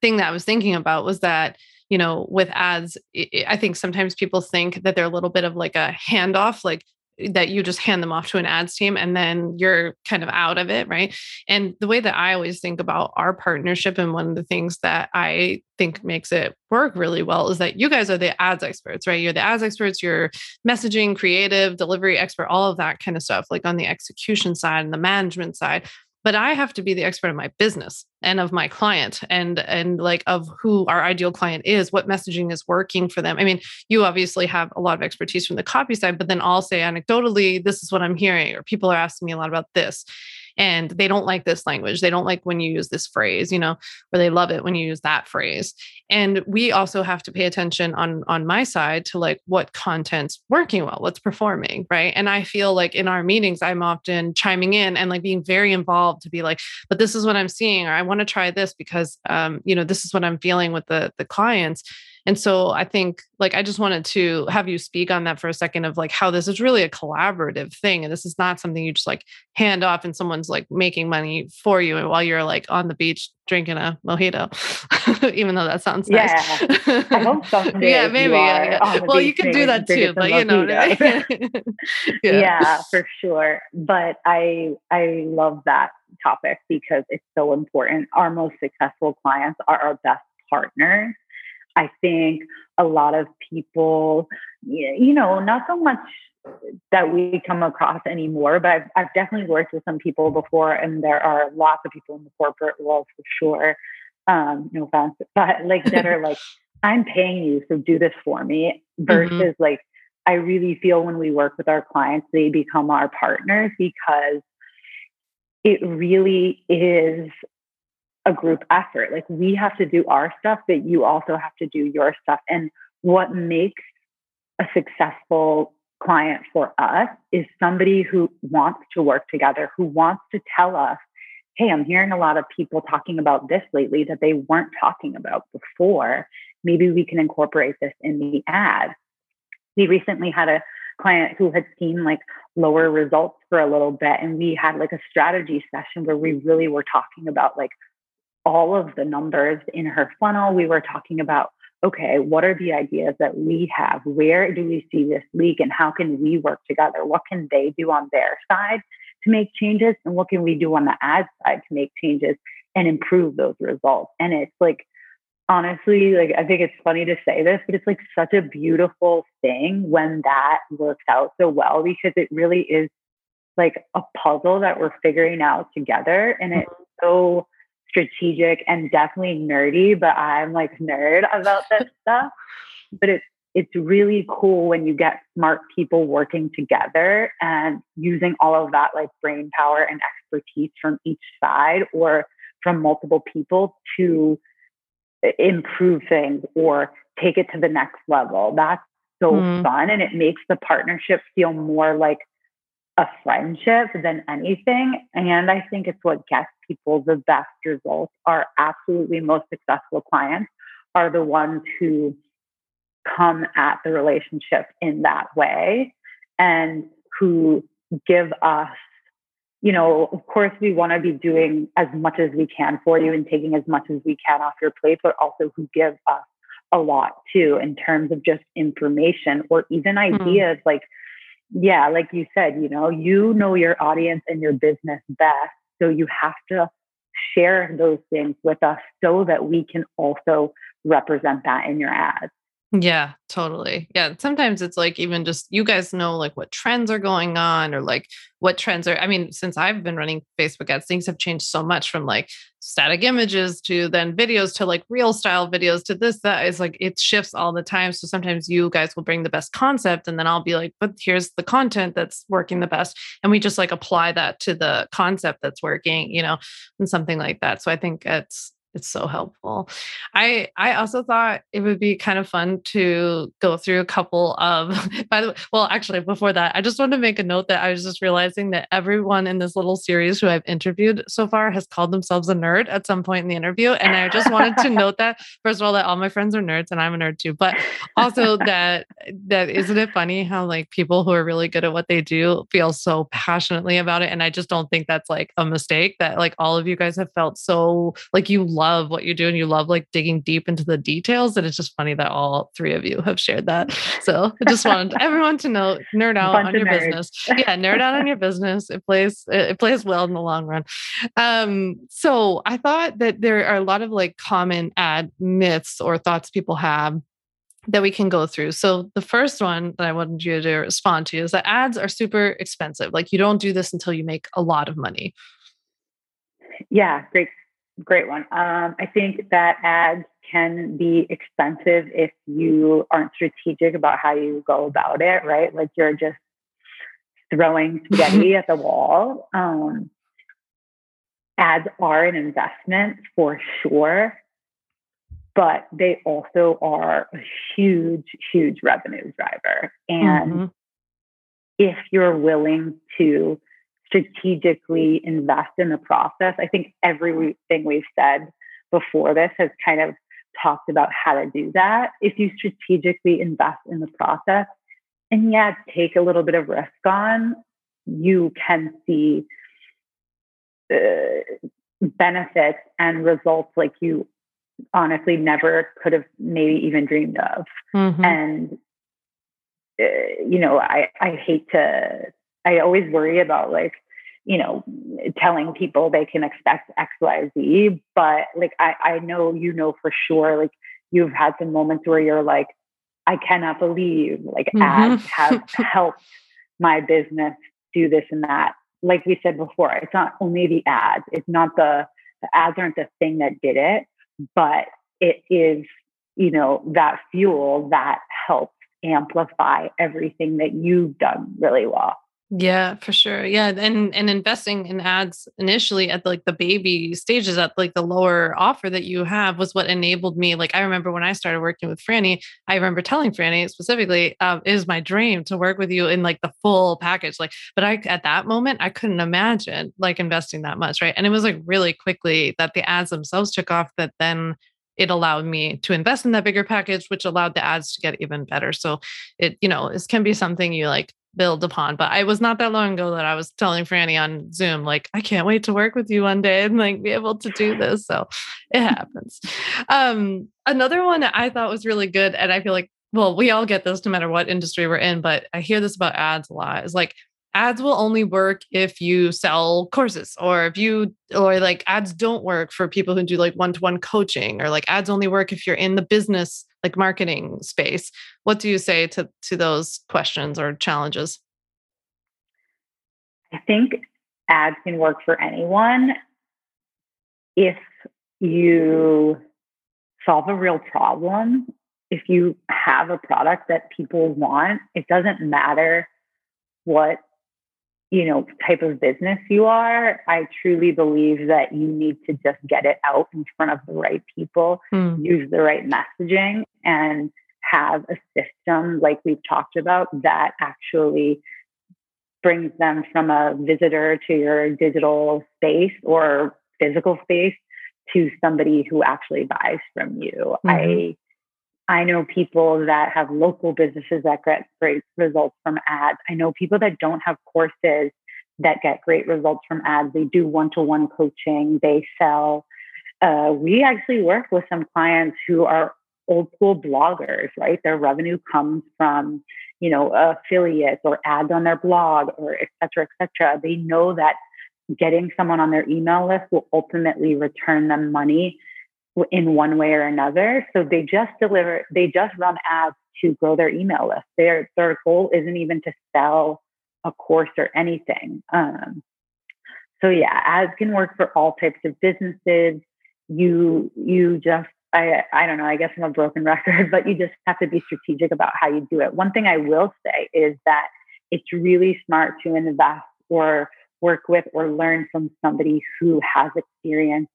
thing that I was thinking about was that you know with ads i think sometimes people think that they're a little bit of like a handoff like that you just hand them off to an ads team and then you're kind of out of it right? And the way that i always think about our partnership and one of the things that i think makes it work really well is that you guys are the ads experts right? You're the ads experts you're messaging creative delivery expert all of that kind of stuff like on the execution side and the management side but i have to be the expert of my business and of my client and and like of who our ideal client is what messaging is working for them. I mean you obviously have a lot of expertise from the copy side but then i'll say anecdotally this is what i'm hearing or people are asking me a lot about this and they don't like this language. They don't like when you use this phrase, you know, or they love it when you use that phrase. And we also have to pay attention on on my side to like what content's working well, what's performing, right? And I feel like in our meetings, I'm often chiming in and like being very involved to be like, but this is what I'm seeing, or I want to try this because um, you know, this is what I'm feeling with the the clients and so I think like I just wanted to have you speak on that for a second of like how this is really a collaborative thing. And this is not something you just like hand off and someone's like making money for you while you're like on the beach drinking a mojito, even though that sounds nice. Yeah. I hope someday. yeah, maybe. Yeah, yeah. Well, you can do that too, but you know. I mean? yeah. yeah, for sure. But I I love that topic because it's so important. Our most successful clients are our best partners I think a lot of people, you know, not so much that we come across anymore, but I've, I've definitely worked with some people before, and there are lots of people in the corporate world for sure. Um, no offense, but like that are like, I'm paying you, so do this for me, mm-hmm. versus mm-hmm. like, I really feel when we work with our clients, they become our partners because it really is a group effort. Like we have to do our stuff, but you also have to do your stuff. And what makes a successful client for us is somebody who wants to work together, who wants to tell us, hey, I'm hearing a lot of people talking about this lately that they weren't talking about before. Maybe we can incorporate this in the ad. We recently had a client who had seen like lower results for a little bit and we had like a strategy session where we really were talking about like all of the numbers in her funnel. We were talking about, okay, what are the ideas that we have? Where do we see this leak and how can we work together? What can they do on their side to make changes? And what can we do on the ad side to make changes and improve those results? And it's like, honestly, like, I think it's funny to say this, but it's like such a beautiful thing when that works out so well because it really is like a puzzle that we're figuring out together. And it's mm-hmm. so, strategic and definitely nerdy, but I'm like nerd about this stuff. But it's it's really cool when you get smart people working together and using all of that like brain power and expertise from each side or from multiple people to improve things or take it to the next level. That's so mm. fun and it makes the partnership feel more like a friendship than anything. And I think it's what gets people the best results. Our absolutely most successful clients are the ones who come at the relationship in that way and who give us you know, of course, we want to be doing as much as we can for you and taking as much as we can off your plate, but also who give us a lot too in terms of just information or even hmm. ideas mm. like, yeah, like you said, you know, you know your audience and your business best. So you have to share those things with us so that we can also represent that in your ads. Yeah, totally. Yeah. Sometimes it's like even just you guys know like what trends are going on or like what trends are. I mean, since I've been running Facebook ads, things have changed so much from like static images to then videos to like reel style videos to this, that is like it shifts all the time. So sometimes you guys will bring the best concept and then I'll be like, but here's the content that's working the best. And we just like apply that to the concept that's working, you know, and something like that. So I think it's it's so helpful. I I also thought it would be kind of fun to go through a couple of by the way, well actually before that, I just wanted to make a note that I was just realizing that everyone in this little series who I've interviewed so far has called themselves a nerd at some point in the interview. And I just wanted to note that first of all, that all my friends are nerds and I'm a nerd too, but also that that isn't it funny how like people who are really good at what they do feel so passionately about it. And I just don't think that's like a mistake that like all of you guys have felt so like you love love what you do and you love like digging deep into the details. And it's just funny that all three of you have shared that. So I just wanted everyone to know nerd out on your nerds. business. Yeah, nerd out on your business. It plays it plays well in the long run. Um, so I thought that there are a lot of like common ad myths or thoughts people have that we can go through. So the first one that I wanted you to respond to is that ads are super expensive. Like you don't do this until you make a lot of money. Yeah, great great one. Um, I think that ads can be expensive if you aren't strategic about how you go about it, right? Like you're just throwing spaghetti at the wall. Um, ads are an investment for sure, but they also are a huge, huge revenue driver. And mm-hmm. if you're willing to strategically invest in the process. I think everything we've said before this has kind of talked about how to do that. If you strategically invest in the process and yeah, take a little bit of risk on, you can see uh, benefits and results like you honestly never could have maybe even dreamed of. Mm-hmm. And uh, you know, I I hate to I always worry about like, you know, telling people they can expect X, Y, Z. But like, I, I know, you know, for sure, like you've had some moments where you're like, I cannot believe like mm-hmm. ads have helped my business do this and that. Like we said before, it's not only the ads, it's not the, the ads aren't the thing that did it, but it is, you know, that fuel that helps amplify everything that you've done really well. Yeah, for sure. Yeah, and and investing in ads initially at like the baby stages at like the lower offer that you have was what enabled me. Like I remember when I started working with Franny, I remember telling Franny specifically, um, "It is my dream to work with you in like the full package." Like, but I at that moment I couldn't imagine like investing that much, right? And it was like really quickly that the ads themselves took off. That then it allowed me to invest in that bigger package, which allowed the ads to get even better. So it, you know, this can be something you like build upon. But I was not that long ago that I was telling Franny on Zoom, like, I can't wait to work with you one day and like be able to do this. So it happens. Um, another one that I thought was really good, and I feel like, well, we all get this no matter what industry we're in, but I hear this about ads a lot, is like ads will only work if you sell courses or if you or like ads don't work for people who do like one-to-one coaching or like ads only work if you're in the business like marketing space what do you say to to those questions or challenges? I think ads can work for anyone if you solve a real problem. If you have a product that people want it doesn't matter what you know type of business you are i truly believe that you need to just get it out in front of the right people mm. use the right messaging and have a system like we've talked about that actually brings them from a visitor to your digital space or physical space to somebody who actually buys from you. Mm-hmm. I I know people that have local businesses that get great results from ads. I know people that don't have courses that get great results from ads. They do one to one coaching, they sell. Uh, we actually work with some clients who are old school bloggers, right? Their revenue comes from, you know, affiliates or ads on their blog or et cetera, et cetera. They know that getting someone on their email list will ultimately return them money in one way or another. So they just deliver, they just run ads to grow their email list. Their their goal isn't even to sell a course or anything. Um, so yeah, ads can work for all types of businesses. You you just I I don't know. I guess I'm a broken record, but you just have to be strategic about how you do it. One thing I will say is that it's really smart to invest or work with or learn from somebody who has experience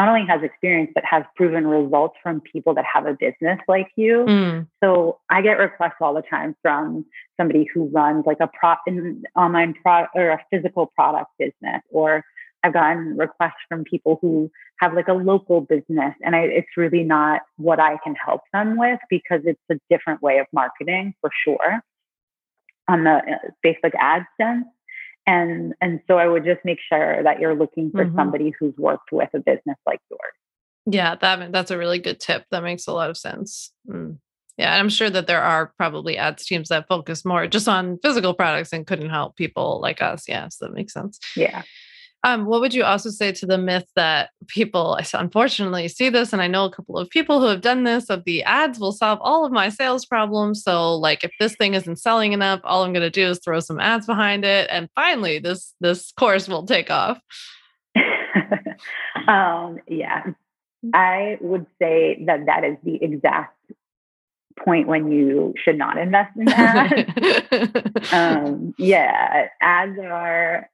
not only has experience but has proven results from people that have a business like you. Mm. So I get requests all the time from somebody who runs like a pro an online product or a physical product business, or I've gotten requests from people who have like a local business, and I, it's really not what I can help them with because it's a different way of marketing for sure on the uh, Facebook ad sense and and so i would just make sure that you're looking for mm-hmm. somebody who's worked with a business like yours yeah that that's a really good tip that makes a lot of sense mm. yeah i'm sure that there are probably ads teams that focus more just on physical products and couldn't help people like us yes yeah, so that makes sense yeah um, what would you also say to the myth that people I unfortunately see this? And I know a couple of people who have done this of the ads will solve all of my sales problems. So like if this thing isn't selling enough, all I'm gonna do is throw some ads behind it. And finally this this course will take off. um, yeah. I would say that that is the exact point when you should not invest in ads. um, yeah, ads are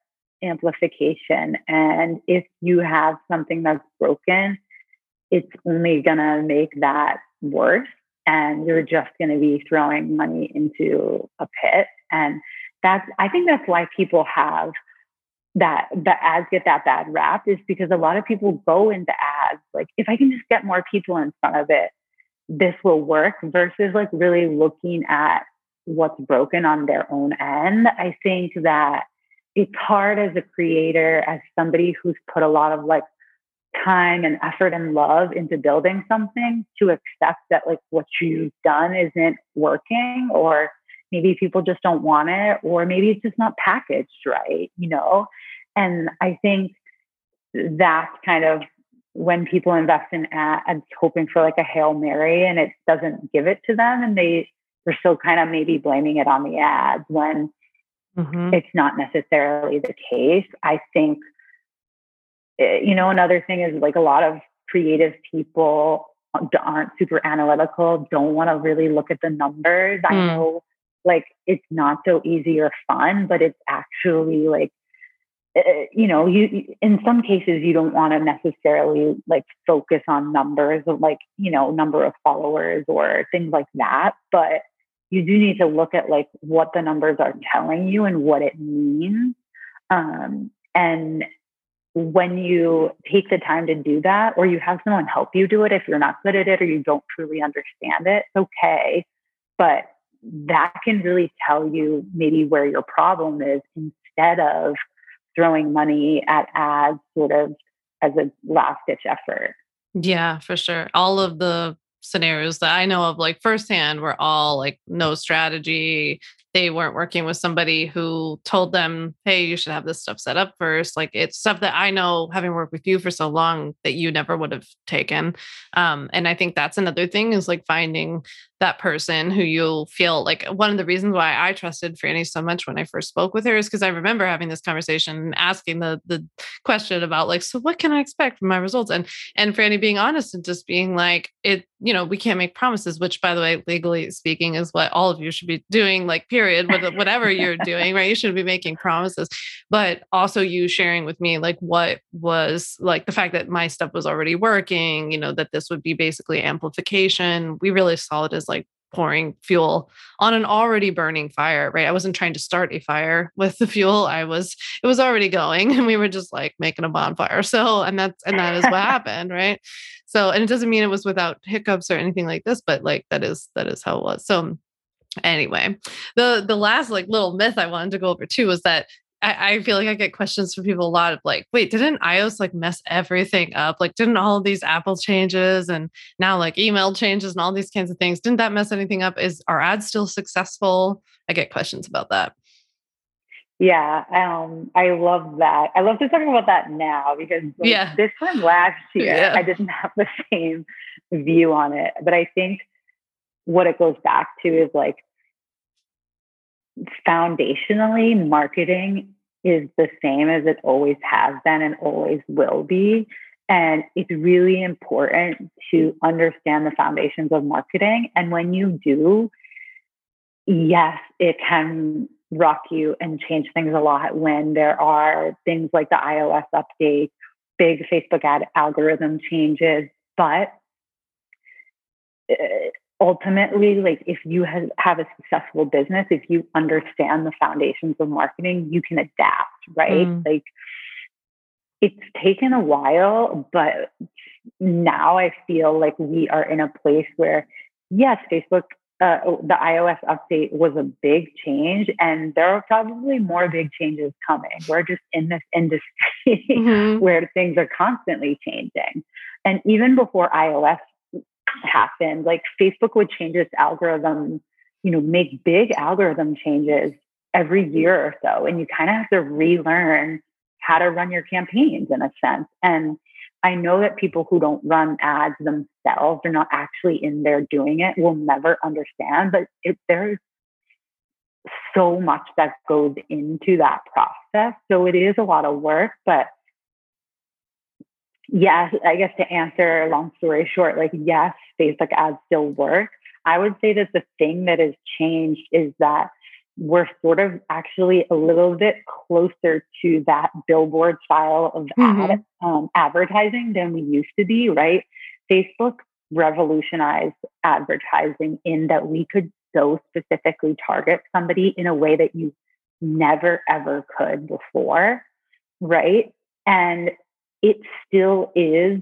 amplification. And if you have something that's broken, it's only going to make that worse. And you're just going to be throwing money into a pit. And that's, I think that's why people have that the ads get that bad rap is because a lot of people go into ads like if i can just get more people in front of it this will work versus like really looking at what's broken on their own end i think that it's hard as a creator, as somebody who's put a lot of like time and effort and love into building something to accept that like what you've done isn't working or maybe people just don't want it or maybe it's just not packaged right you know? And i think that's kind of when people invest in ads hoping for like a hail mary and it doesn't give it to them and they they're still kind of maybe blaming it on the ads when Mm-hmm. It's not necessarily the case. I think, eh, you know, another thing is like a lot of creative people aren't super analytical, don't want to really look at the numbers. Mm. I know like it's not so easy or fun, but it's actually like, uh, you know, you in some cases you don't want to necessarily like focus on numbers of like, you know, number of followers or things like that. But you do need to look at like what the numbers are telling you and what it means. Um, and when you take the time to do that, or you have someone help you do it if you're not good at it or you don't truly understand it, it's okay. But that can really tell you maybe where your problem is instead of throwing money at ads sort of as a last ditch effort. Yeah, for sure. All of the scenarios that I know of, like firsthand, were all like no strategy. They weren't working with somebody who told them, hey, you should have this stuff set up first. Like it's stuff that I know, having worked with you for so long, that you never would have taken. Um, and I think that's another thing is like finding that person who you'll feel like one of the reasons why I trusted Franny so much when I first spoke with her is because I remember having this conversation and asking the the question about like, so what can I expect from my results? And and Franny being honest and just being like, it, you know, we can't make promises, which by the way, legally speaking, is what all of you should be doing, like period, whatever you're doing, right? You should be making promises. But also you sharing with me like what was like the fact that my stuff was already working, you know, that this would be basically amplification. We really saw it as like pouring fuel on an already burning fire, right? I wasn't trying to start a fire with the fuel. I was, it was already going and we were just like making a bonfire. So, and that's, and that is what happened, right? So, and it doesn't mean it was without hiccups or anything like this, but like that is, that is how it was. So, anyway the the last like little myth i wanted to go over too was that I, I, feel like I get questions from people a lot of like, wait, didn't iOS like mess everything up? Like, didn't all these Apple changes and now like email changes and all these kinds of things, didn't that mess anything up? Is our ads still successful? I get questions about that. Yeah, um, I love that. I love to talk about that now because like, yeah. this time last year yeah. I didn't have the same view on it. But I think what it goes back to is like foundationally, marketing is the same as it always has been and always will be. And it's really important to understand the foundations of marketing. And when you do, yes, it can rock you and change things a lot when there are things like the iOS update, big Facebook ad algorithm changes. But uh, ultimately like if you have, have a successful business if you understand the foundations of marketing you can adapt right mm. like it's taken a while but now i feel like we are in a place where yes facebook uh, the ios update was a big change and there are probably more big changes coming we're just in this industry mm-hmm. where things are constantly changing and even before ios happened. Like Facebook would change its algorithm, you know, make big algorithm changes every year or so. And you kind of have to relearn how to run your campaigns in a sense. And I know that people who don't run ads themselves, are not actually in there doing it, will never understand. But it, there's so much that goes into that process. So it is a lot of work, but yes, I guess to answer long story short, like yes, Facebook ads still work. I would say that the thing that has changed is that we're sort of actually a little bit closer to that billboard style of mm-hmm. ad, um, advertising than we used to be, right? Facebook revolutionized advertising in that we could so specifically target somebody in a way that you never ever could before, right? And it still is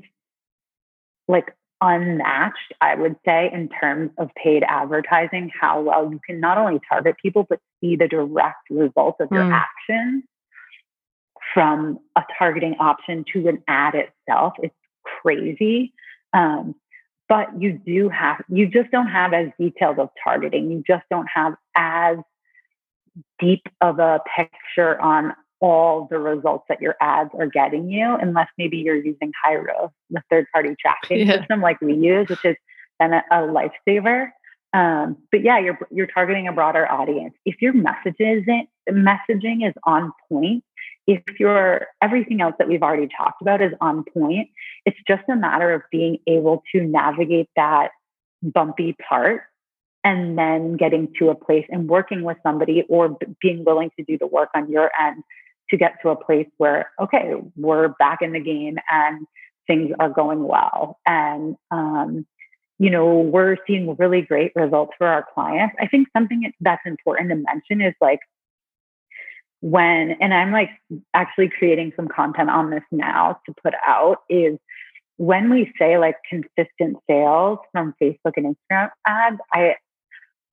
like unmatched, I would say, in terms of paid advertising, how well you can not only target people, but see the direct results of your mm. actions from a targeting option to an ad itself. It's crazy. Um, but you do have, you just don't have as detailed of targeting. You just don't have as deep of a picture on all the results that your ads are getting you, unless maybe you're using Hyros, the third party tracking yeah. system like we use, which is then a, a lifesaver. Um, but yeah, you're you're targeting a broader audience. If your messages messaging is on point, if your everything else that we've already talked about is on point, it's just a matter of being able to navigate that bumpy part and then getting to a place and working with somebody or b- being willing to do the work on your end to get to a place where, okay, we're back in the game and things are going well. And, um, you know, we're seeing really great results for our clients. I think something that's important to mention is like when, and I'm like actually creating some content on this now to put out, is when we say like consistent sales from Facebook and Instagram ads, I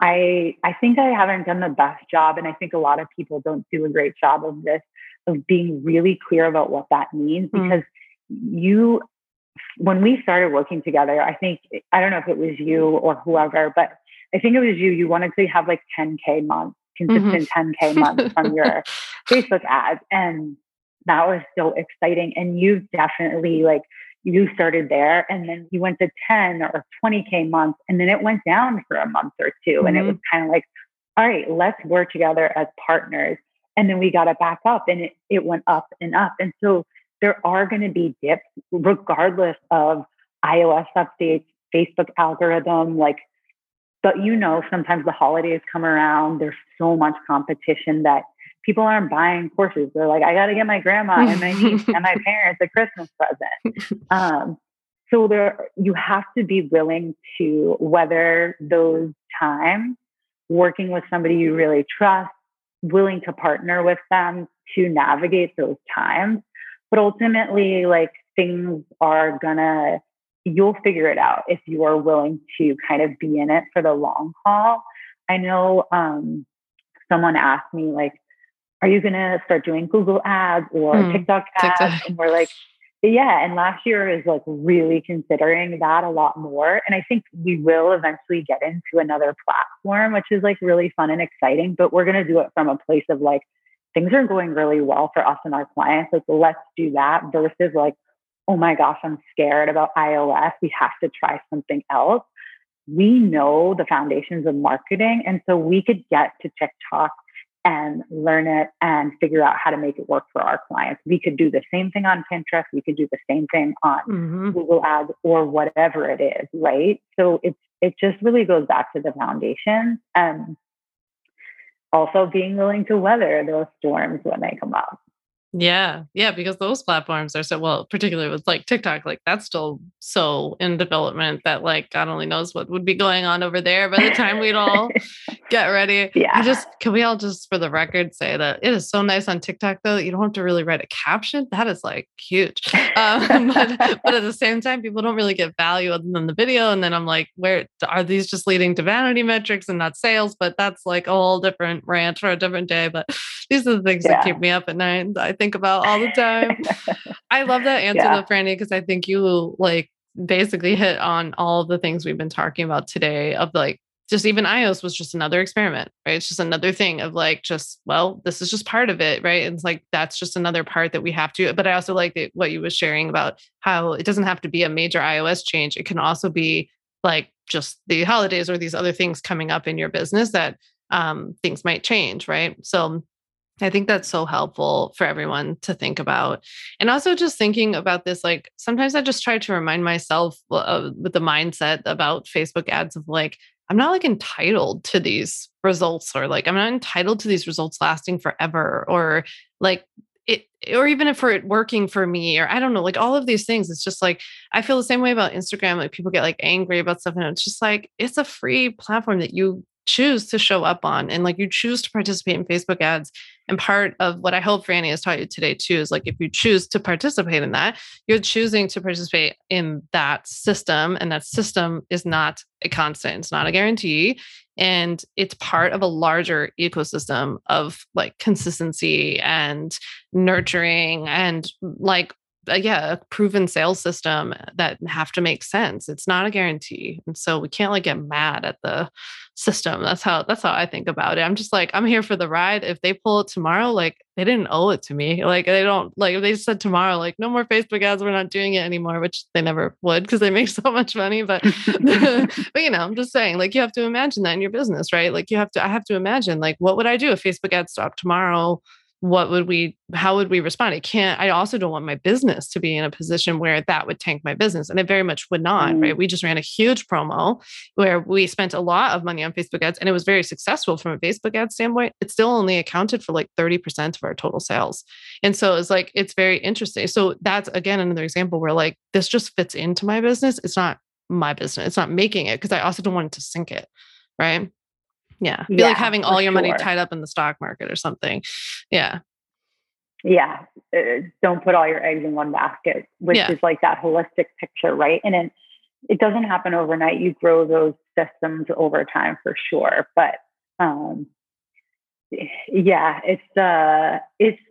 I I think I haven't done the best job, and I think a lot of people don't do a great job of this of being really clear about what that means mm. because you when we started working together i think i don't know if it was you or whoever but i think it was you you wanted to have like 10k months consistent mm-hmm. 10k months from your facebook ads and that was so exciting and you've definitely like you started there and then you went to 10 or 20k months and then it went down for a month or 2 mm-hmm. and it mm-hmm. was kind of like all right let's work together as partners and then we got it back up and it, it went up and up. And so there are going to be dips regardless of iOS updates, Facebook algorithm, like, but you know, sometimes the holidays come around, there's so much competition that people aren't buying courses. They're like, I got to get my grandma and my niece and my parents a Christmas present. Um, so there, you have to be willing to weather those times, working with somebody you really trust, willing to partner with them to navigate those times. But ultimately, like things are gonna, you'll figure it out if you are willing to kind of be in it for the long haul. I know um, someone asked me, like, are you going to start doing Google ads or mm, TikTok ads? TikTok. And we're like, yeah. And last year is like really considering that a lot more. And I think we will eventually get into another platform, which is like really fun and exciting, but we're going to do it from a place of like, things are going really well for us and our clients. Like, let's do that versus like, oh my gosh, I'm scared about iOS. We have to try something else. We know the foundations of marketing. And so we could get to TikTok and learn it and figure out how to make it work for our clients. We could do the same thing on Pinterest. We could do the same thing on mm-hmm. Google Ads or whatever it is, right? So it's it just really goes back to the foundation and also being willing to weather those storms when they come up. Yeah. Yeah. Because those platforms are so well, particularly with like TikTok, like that's still so in development that like God only knows what would be going on over there by the time we'd all get ready. Yeah. I just can we all just for the record say that it is so nice on TikTok though. You don't have to really write a caption. That is like huge. Um, but, but at the same time, people don't really get value other than the video. And then I'm like, where are these just leading to vanity metrics and not sales? But that's like a whole different rant for a different day. But these are the things yeah. that keep me up at night. I think about all the time. I love that answer yeah. though, Franny, because I think you like basically hit on all of the things we've been talking about today of like just even iOS was just another experiment, right? It's just another thing of like, just, well, this is just part of it, right? And it's like, that's just another part that we have to, but I also like the, what you was sharing about how it doesn't have to be a major iOS change. It can also be like just the holidays or these other things coming up in your business that um, things might change, right? So I think that's so helpful for everyone to think about. And also just thinking about this, like sometimes I just try to remind myself uh, with the mindset about Facebook ads of like, I'm not like entitled to these results or like, I'm not entitled to these results lasting forever or like, it, or even if for it working for me, or I don't know, like all of these things, it's just like I feel the same way about Instagram. Like people get like angry about stuff, and it's just like it's a free platform that you choose to show up on and like you choose to participate in Facebook ads. And part of what I hope Franny has taught you today too is like if you choose to participate in that, you're choosing to participate in that system. And that system is not a constant, it's not a guarantee. And it's part of a larger ecosystem of like consistency and nurturing and like uh, yeah, a proven sales system that have to make sense. It's not a guarantee. And so we can't like get mad at the system. That's how that's how I think about it. I'm just like, I'm here for the ride. If they pull it tomorrow, like they didn't owe it to me. Like they don't like if they said tomorrow, like no more Facebook ads, we're not doing it anymore, which they never would because they make so much money. But but you know, I'm just saying, like you have to imagine that in your business, right? Like you have to, I have to imagine like what would I do if Facebook ads stopped tomorrow? What would we how would we respond? I can't i also don't want my business to be in a position where that would tank my business and it very much would not mm. right we just ran a huge promo where we spent a lot of money on facebook ads and it was very successful from a facebook ad standpoint. It still only accounted for like 30% of our total sales. And so it's like it's very interesting. So that's again another example where like this just fits into my business. It's not my business. It's not making it because i also don't want it to sink it right yeah. It'd Be yeah, like having all your sure. money tied up in the stock market or something. Yeah. Yeah. Uh, don't put all your eggs in one basket, which yeah. is like that holistic picture, right? And it, it doesn't happen overnight. You grow those systems over time for sure. But um, yeah, it's uh it's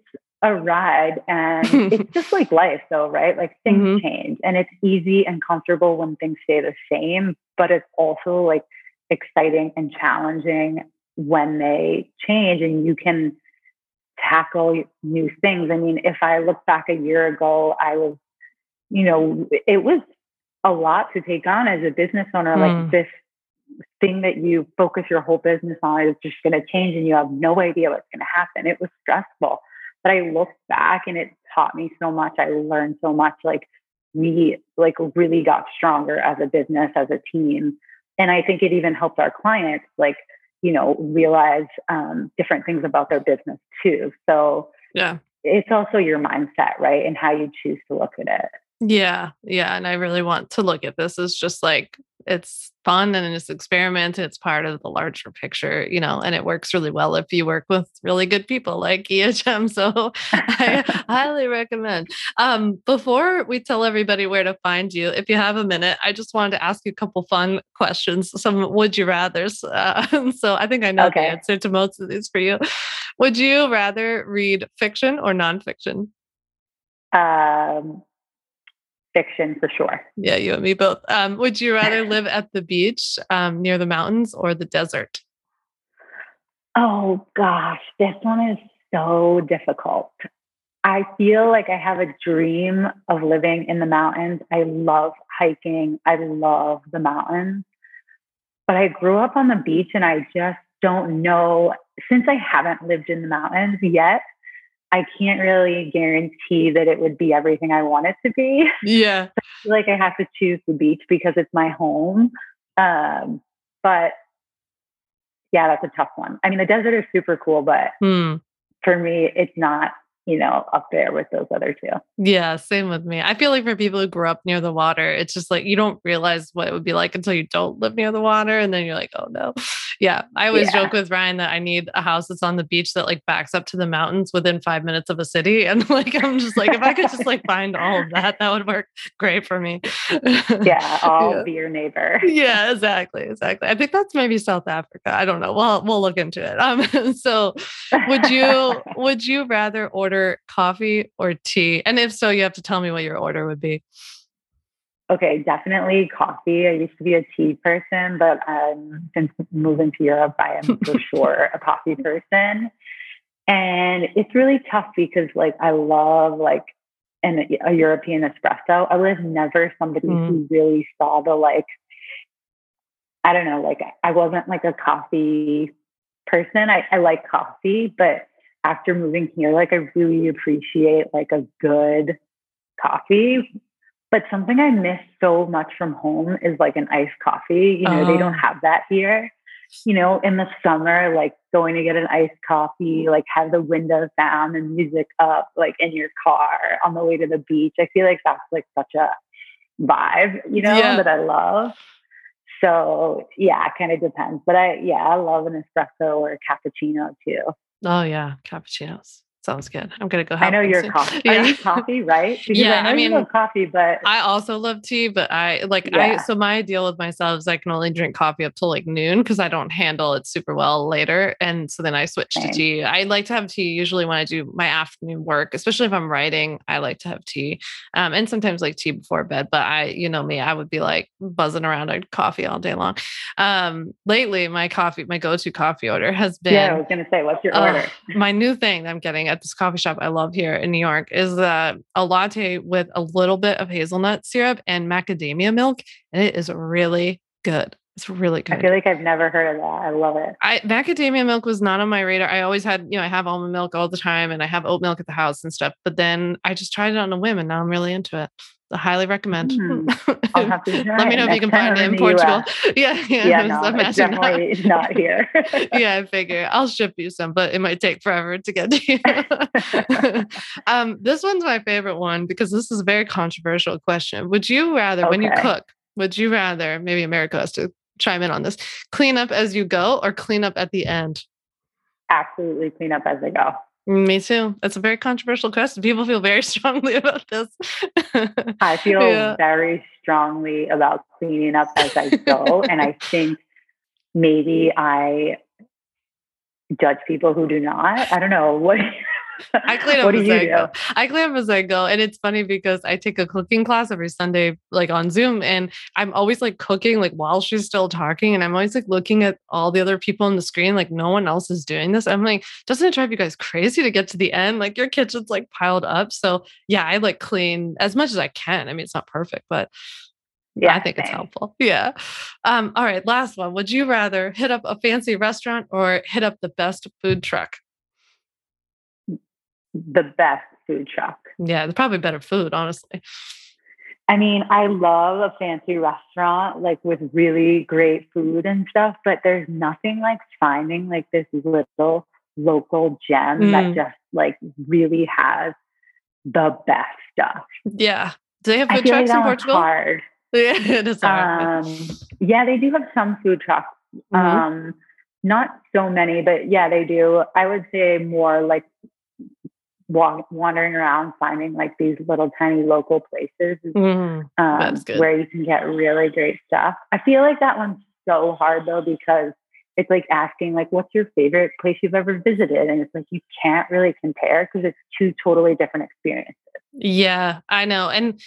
a ride and it's just like life though, right? Like things mm-hmm. change and it's easy and comfortable when things stay the same, but it's also like exciting and challenging when they change and you can tackle new things. I mean, if I look back a year ago, I was, you know, it was a lot to take on as a business owner. Mm. Like this thing that you focus your whole business on is just going to change and you have no idea what's going to happen. It was stressful. But I looked back and it taught me so much. I learned so much. Like we like really got stronger as a business, as a team. And I think it even helps our clients like, you know, realize um, different things about their business too. So yeah, it's also your mindset, right? And how you choose to look at it. Yeah, yeah, and I really want to look at this as just like it's fun and it's experiment. It's part of the larger picture, you know, and it works really well if you work with really good people like EHM. So I highly recommend. Um, before we tell everybody where to find you, if you have a minute, I just wanted to ask you a couple fun questions, some would you rather's. Uh, so I think I know okay. the answer to most of these for you. Would you rather read fiction or nonfiction? Um, fiction for sure. Yeah, you and me both. Um, would you rather live at the beach um, near the mountains or the desert? Oh gosh, this one is so difficult. I feel like I have a dream of living in the mountains. I love hiking. I love the mountains. But I grew up on the beach and I just don't know, since I haven't lived in the mountains yet, I can't really guarantee that it would be everything I want it to be. Yeah. I like I have to choose the beach because it's my home. Um, but yeah, that's a tough one. I mean, the desert is super cool, but mm. for me, it's not you know, up there with those other two. Yeah, same with me. I feel like for people who grew up near the water, it's just like you don't realize what it would be like until you don't live near the water. And then you're like, oh no. Yeah. I always yeah. joke with Ryan that I need a house that's on the beach that like backs up to the mountains within five minutes of a city. And like, I'm just like, if I could just like find all of that, that would work great for me. yeah. I'll yeah. be your neighbor. yeah, exactly. Exactly. I think that's maybe South Africa. I don't know. Well, we'll look into it. Um, so would you, would you rather order order coffee or tea? And if so, you have to tell me what your order would be. Okay, definitely coffee. I used to be a tea person, but um, since moving to Europe, I am for sure a coffee person. And it's really tough because, like, I love like an, a European espresso. I was never somebody mm. who really saw the like. I don't know, like I wasn't like a coffee person. I, I like coffee, but after moving here, like I really appreciate like a good coffee. But something I miss so much from home is like an iced coffee. You know, they don't oh. have that here. You know, in the summer, like going to get an iced coffee, like have the windows down and music up, like in your car on the way to the beach. I feel like that's like such a vibe, you know, yeah. that I love. So yeah, it kind of depends. But I yeah, I love an espresso or a cappuccino too. Oh yeah, cappuccinos. Sounds good. I'm gonna go. Have I know you're coffee. Yeah. Coffee, right? Because yeah, I, I mean, coffee, but I also love tea. But I like yeah. I. So my deal with myself is I can only drink coffee up till like noon because I don't handle it super well later, and so then I switch Same. to tea. I like to have tea usually when I do my afternoon work, especially if I'm writing. I like to have tea, um, and sometimes like tea before bed. But I, you know me, I would be like buzzing around on coffee all day long. Um, lately, my coffee, my go-to coffee order has been. Yeah, I was gonna say, what's your uh, order? my new thing I'm getting at this coffee shop I love here in New York is uh, a latte with a little bit of hazelnut syrup and macadamia milk, and it is really good. It's really good. I feel like I've never heard of that. I love it. I macadamia milk was not on my radar. I always had, you know, I have almond milk all the time and I have oat milk at the house and stuff. But then I just tried it on a whim and now I'm really into it. I highly recommend. Mm, I'll have to Let me know if you can find it in Portugal. Yeah, yeah, yeah. No, definitely not, not here. yeah, I figure I'll ship you some, but it might take forever to get to you. um, this one's my favorite one because this is a very controversial question. Would you rather, okay. when you cook, would you rather? Maybe America has to chime in on this. Clean up as you go, or clean up at the end. Absolutely, clean up as I go. Me too. It's a very controversial question. People feel very strongly about this. I feel yeah. very strongly about cleaning up as I go. and I think maybe I judge people who do not. I don't know. What I clean up as I go. I clean up as I go. And it's funny because I take a cooking class every Sunday, like on Zoom, and I'm always like cooking like while she's still talking. And I'm always like looking at all the other people on the screen, like no one else is doing this. I'm like, doesn't it drive you guys crazy to get to the end? Like your kitchen's like piled up. So yeah, I like clean as much as I can. I mean, it's not perfect, but yeah, I think it's helpful. Yeah. Um, all right. Last one. Would you rather hit up a fancy restaurant or hit up the best food truck? The best food truck. Yeah, it's probably better food, honestly. I mean, I love a fancy restaurant like with really great food and stuff, but there's nothing like finding like this little local gem mm. that just like really has the best stuff. Yeah. Do they have food trucks like in Portugal? Hard. Yeah, it is hard. Um, yeah, they do have some food trucks. Mm-hmm. Um, not so many, but yeah, they do. I would say more like walk, wandering around, finding like these little tiny local places mm, um, where you can get really great stuff. I feel like that one's so hard though because it's like asking like what's your favorite place you've ever visited? And it's like you can't really compare because it's two totally different experiences. Yeah i know. And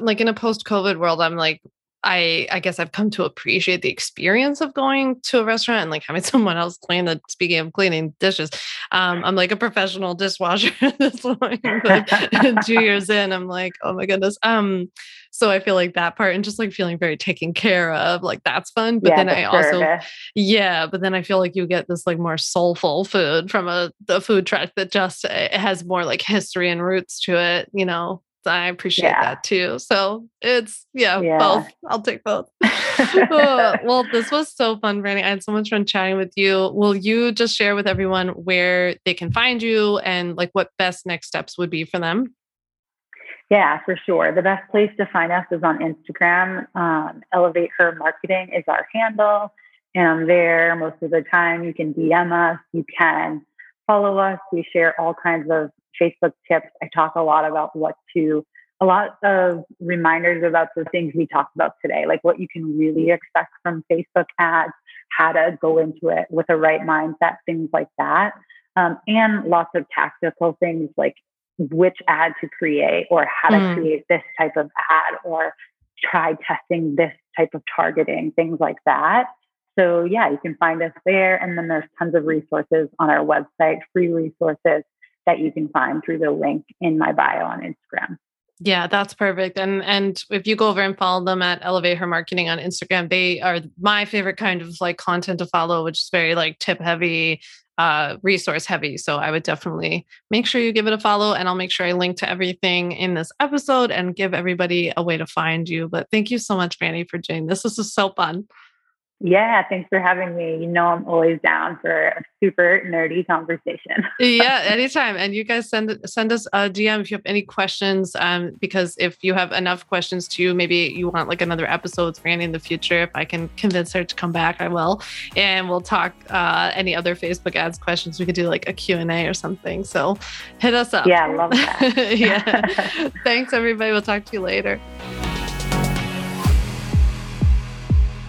like in a post covid world i'm like I I guess I've come to appreciate the experience of going to a restaurant and like having someone else clean the speaking of cleaning dishes. Um, I'm like a professional dishwasher at this point, but two years in, I'm like, oh my goodness. Um, so I feel like that part and just like feeling very taken care of, like that's fun. But yeah, then I also, yeah, but then I feel like you get this like more soulful food from a the food truck that just it has more like history and roots to it, you know, I appreciate yeah. that too. So it's yeah, yeah, both. I'll take both. oh, well, this was so fun, Franny. I had so much fun chatting with you. Will you just share with everyone where they can find you and like what best next steps would be for them? Yeah, for sure. The best place to find us is on Instagram. Um, Elevate Her Marketing is our handle. And I'm there most of the time. You can DM us. You can follow us. We share all kinds of Facebook tips. I talk a lot about what to, a lot of reminders about the things we talked about today, like what you can really expect from Facebook ads, how to go into it with a right mindset, things like that. Um, and lots of tactical things like which ad to create or how to mm. create this type of ad or try testing this type of targeting, things like that. So, yeah, you can find us there. And then there's tons of resources on our website, free resources that you can find through the link in my bio on Instagram. Yeah, that's perfect. And and if you go over and follow them at Elevate Her Marketing on Instagram, they are my favorite kind of like content to follow, which is very like tip heavy, uh, resource heavy. So I would definitely make sure you give it a follow and I'll make sure I link to everything in this episode and give everybody a way to find you. But thank you so much, Franny, for doing This. This is so fun. Yeah, thanks for having me. You know, I'm always down for a super nerdy conversation. yeah, anytime. And you guys send send us a DM if you have any questions. Um, because if you have enough questions too, maybe you want like another episode with Franny in the future. If I can convince her to come back, I will. And we'll talk uh, any other Facebook ads questions. We could do like a Q and A or something. So hit us up. Yeah, I love that. yeah. Thanks, everybody. We'll talk to you later.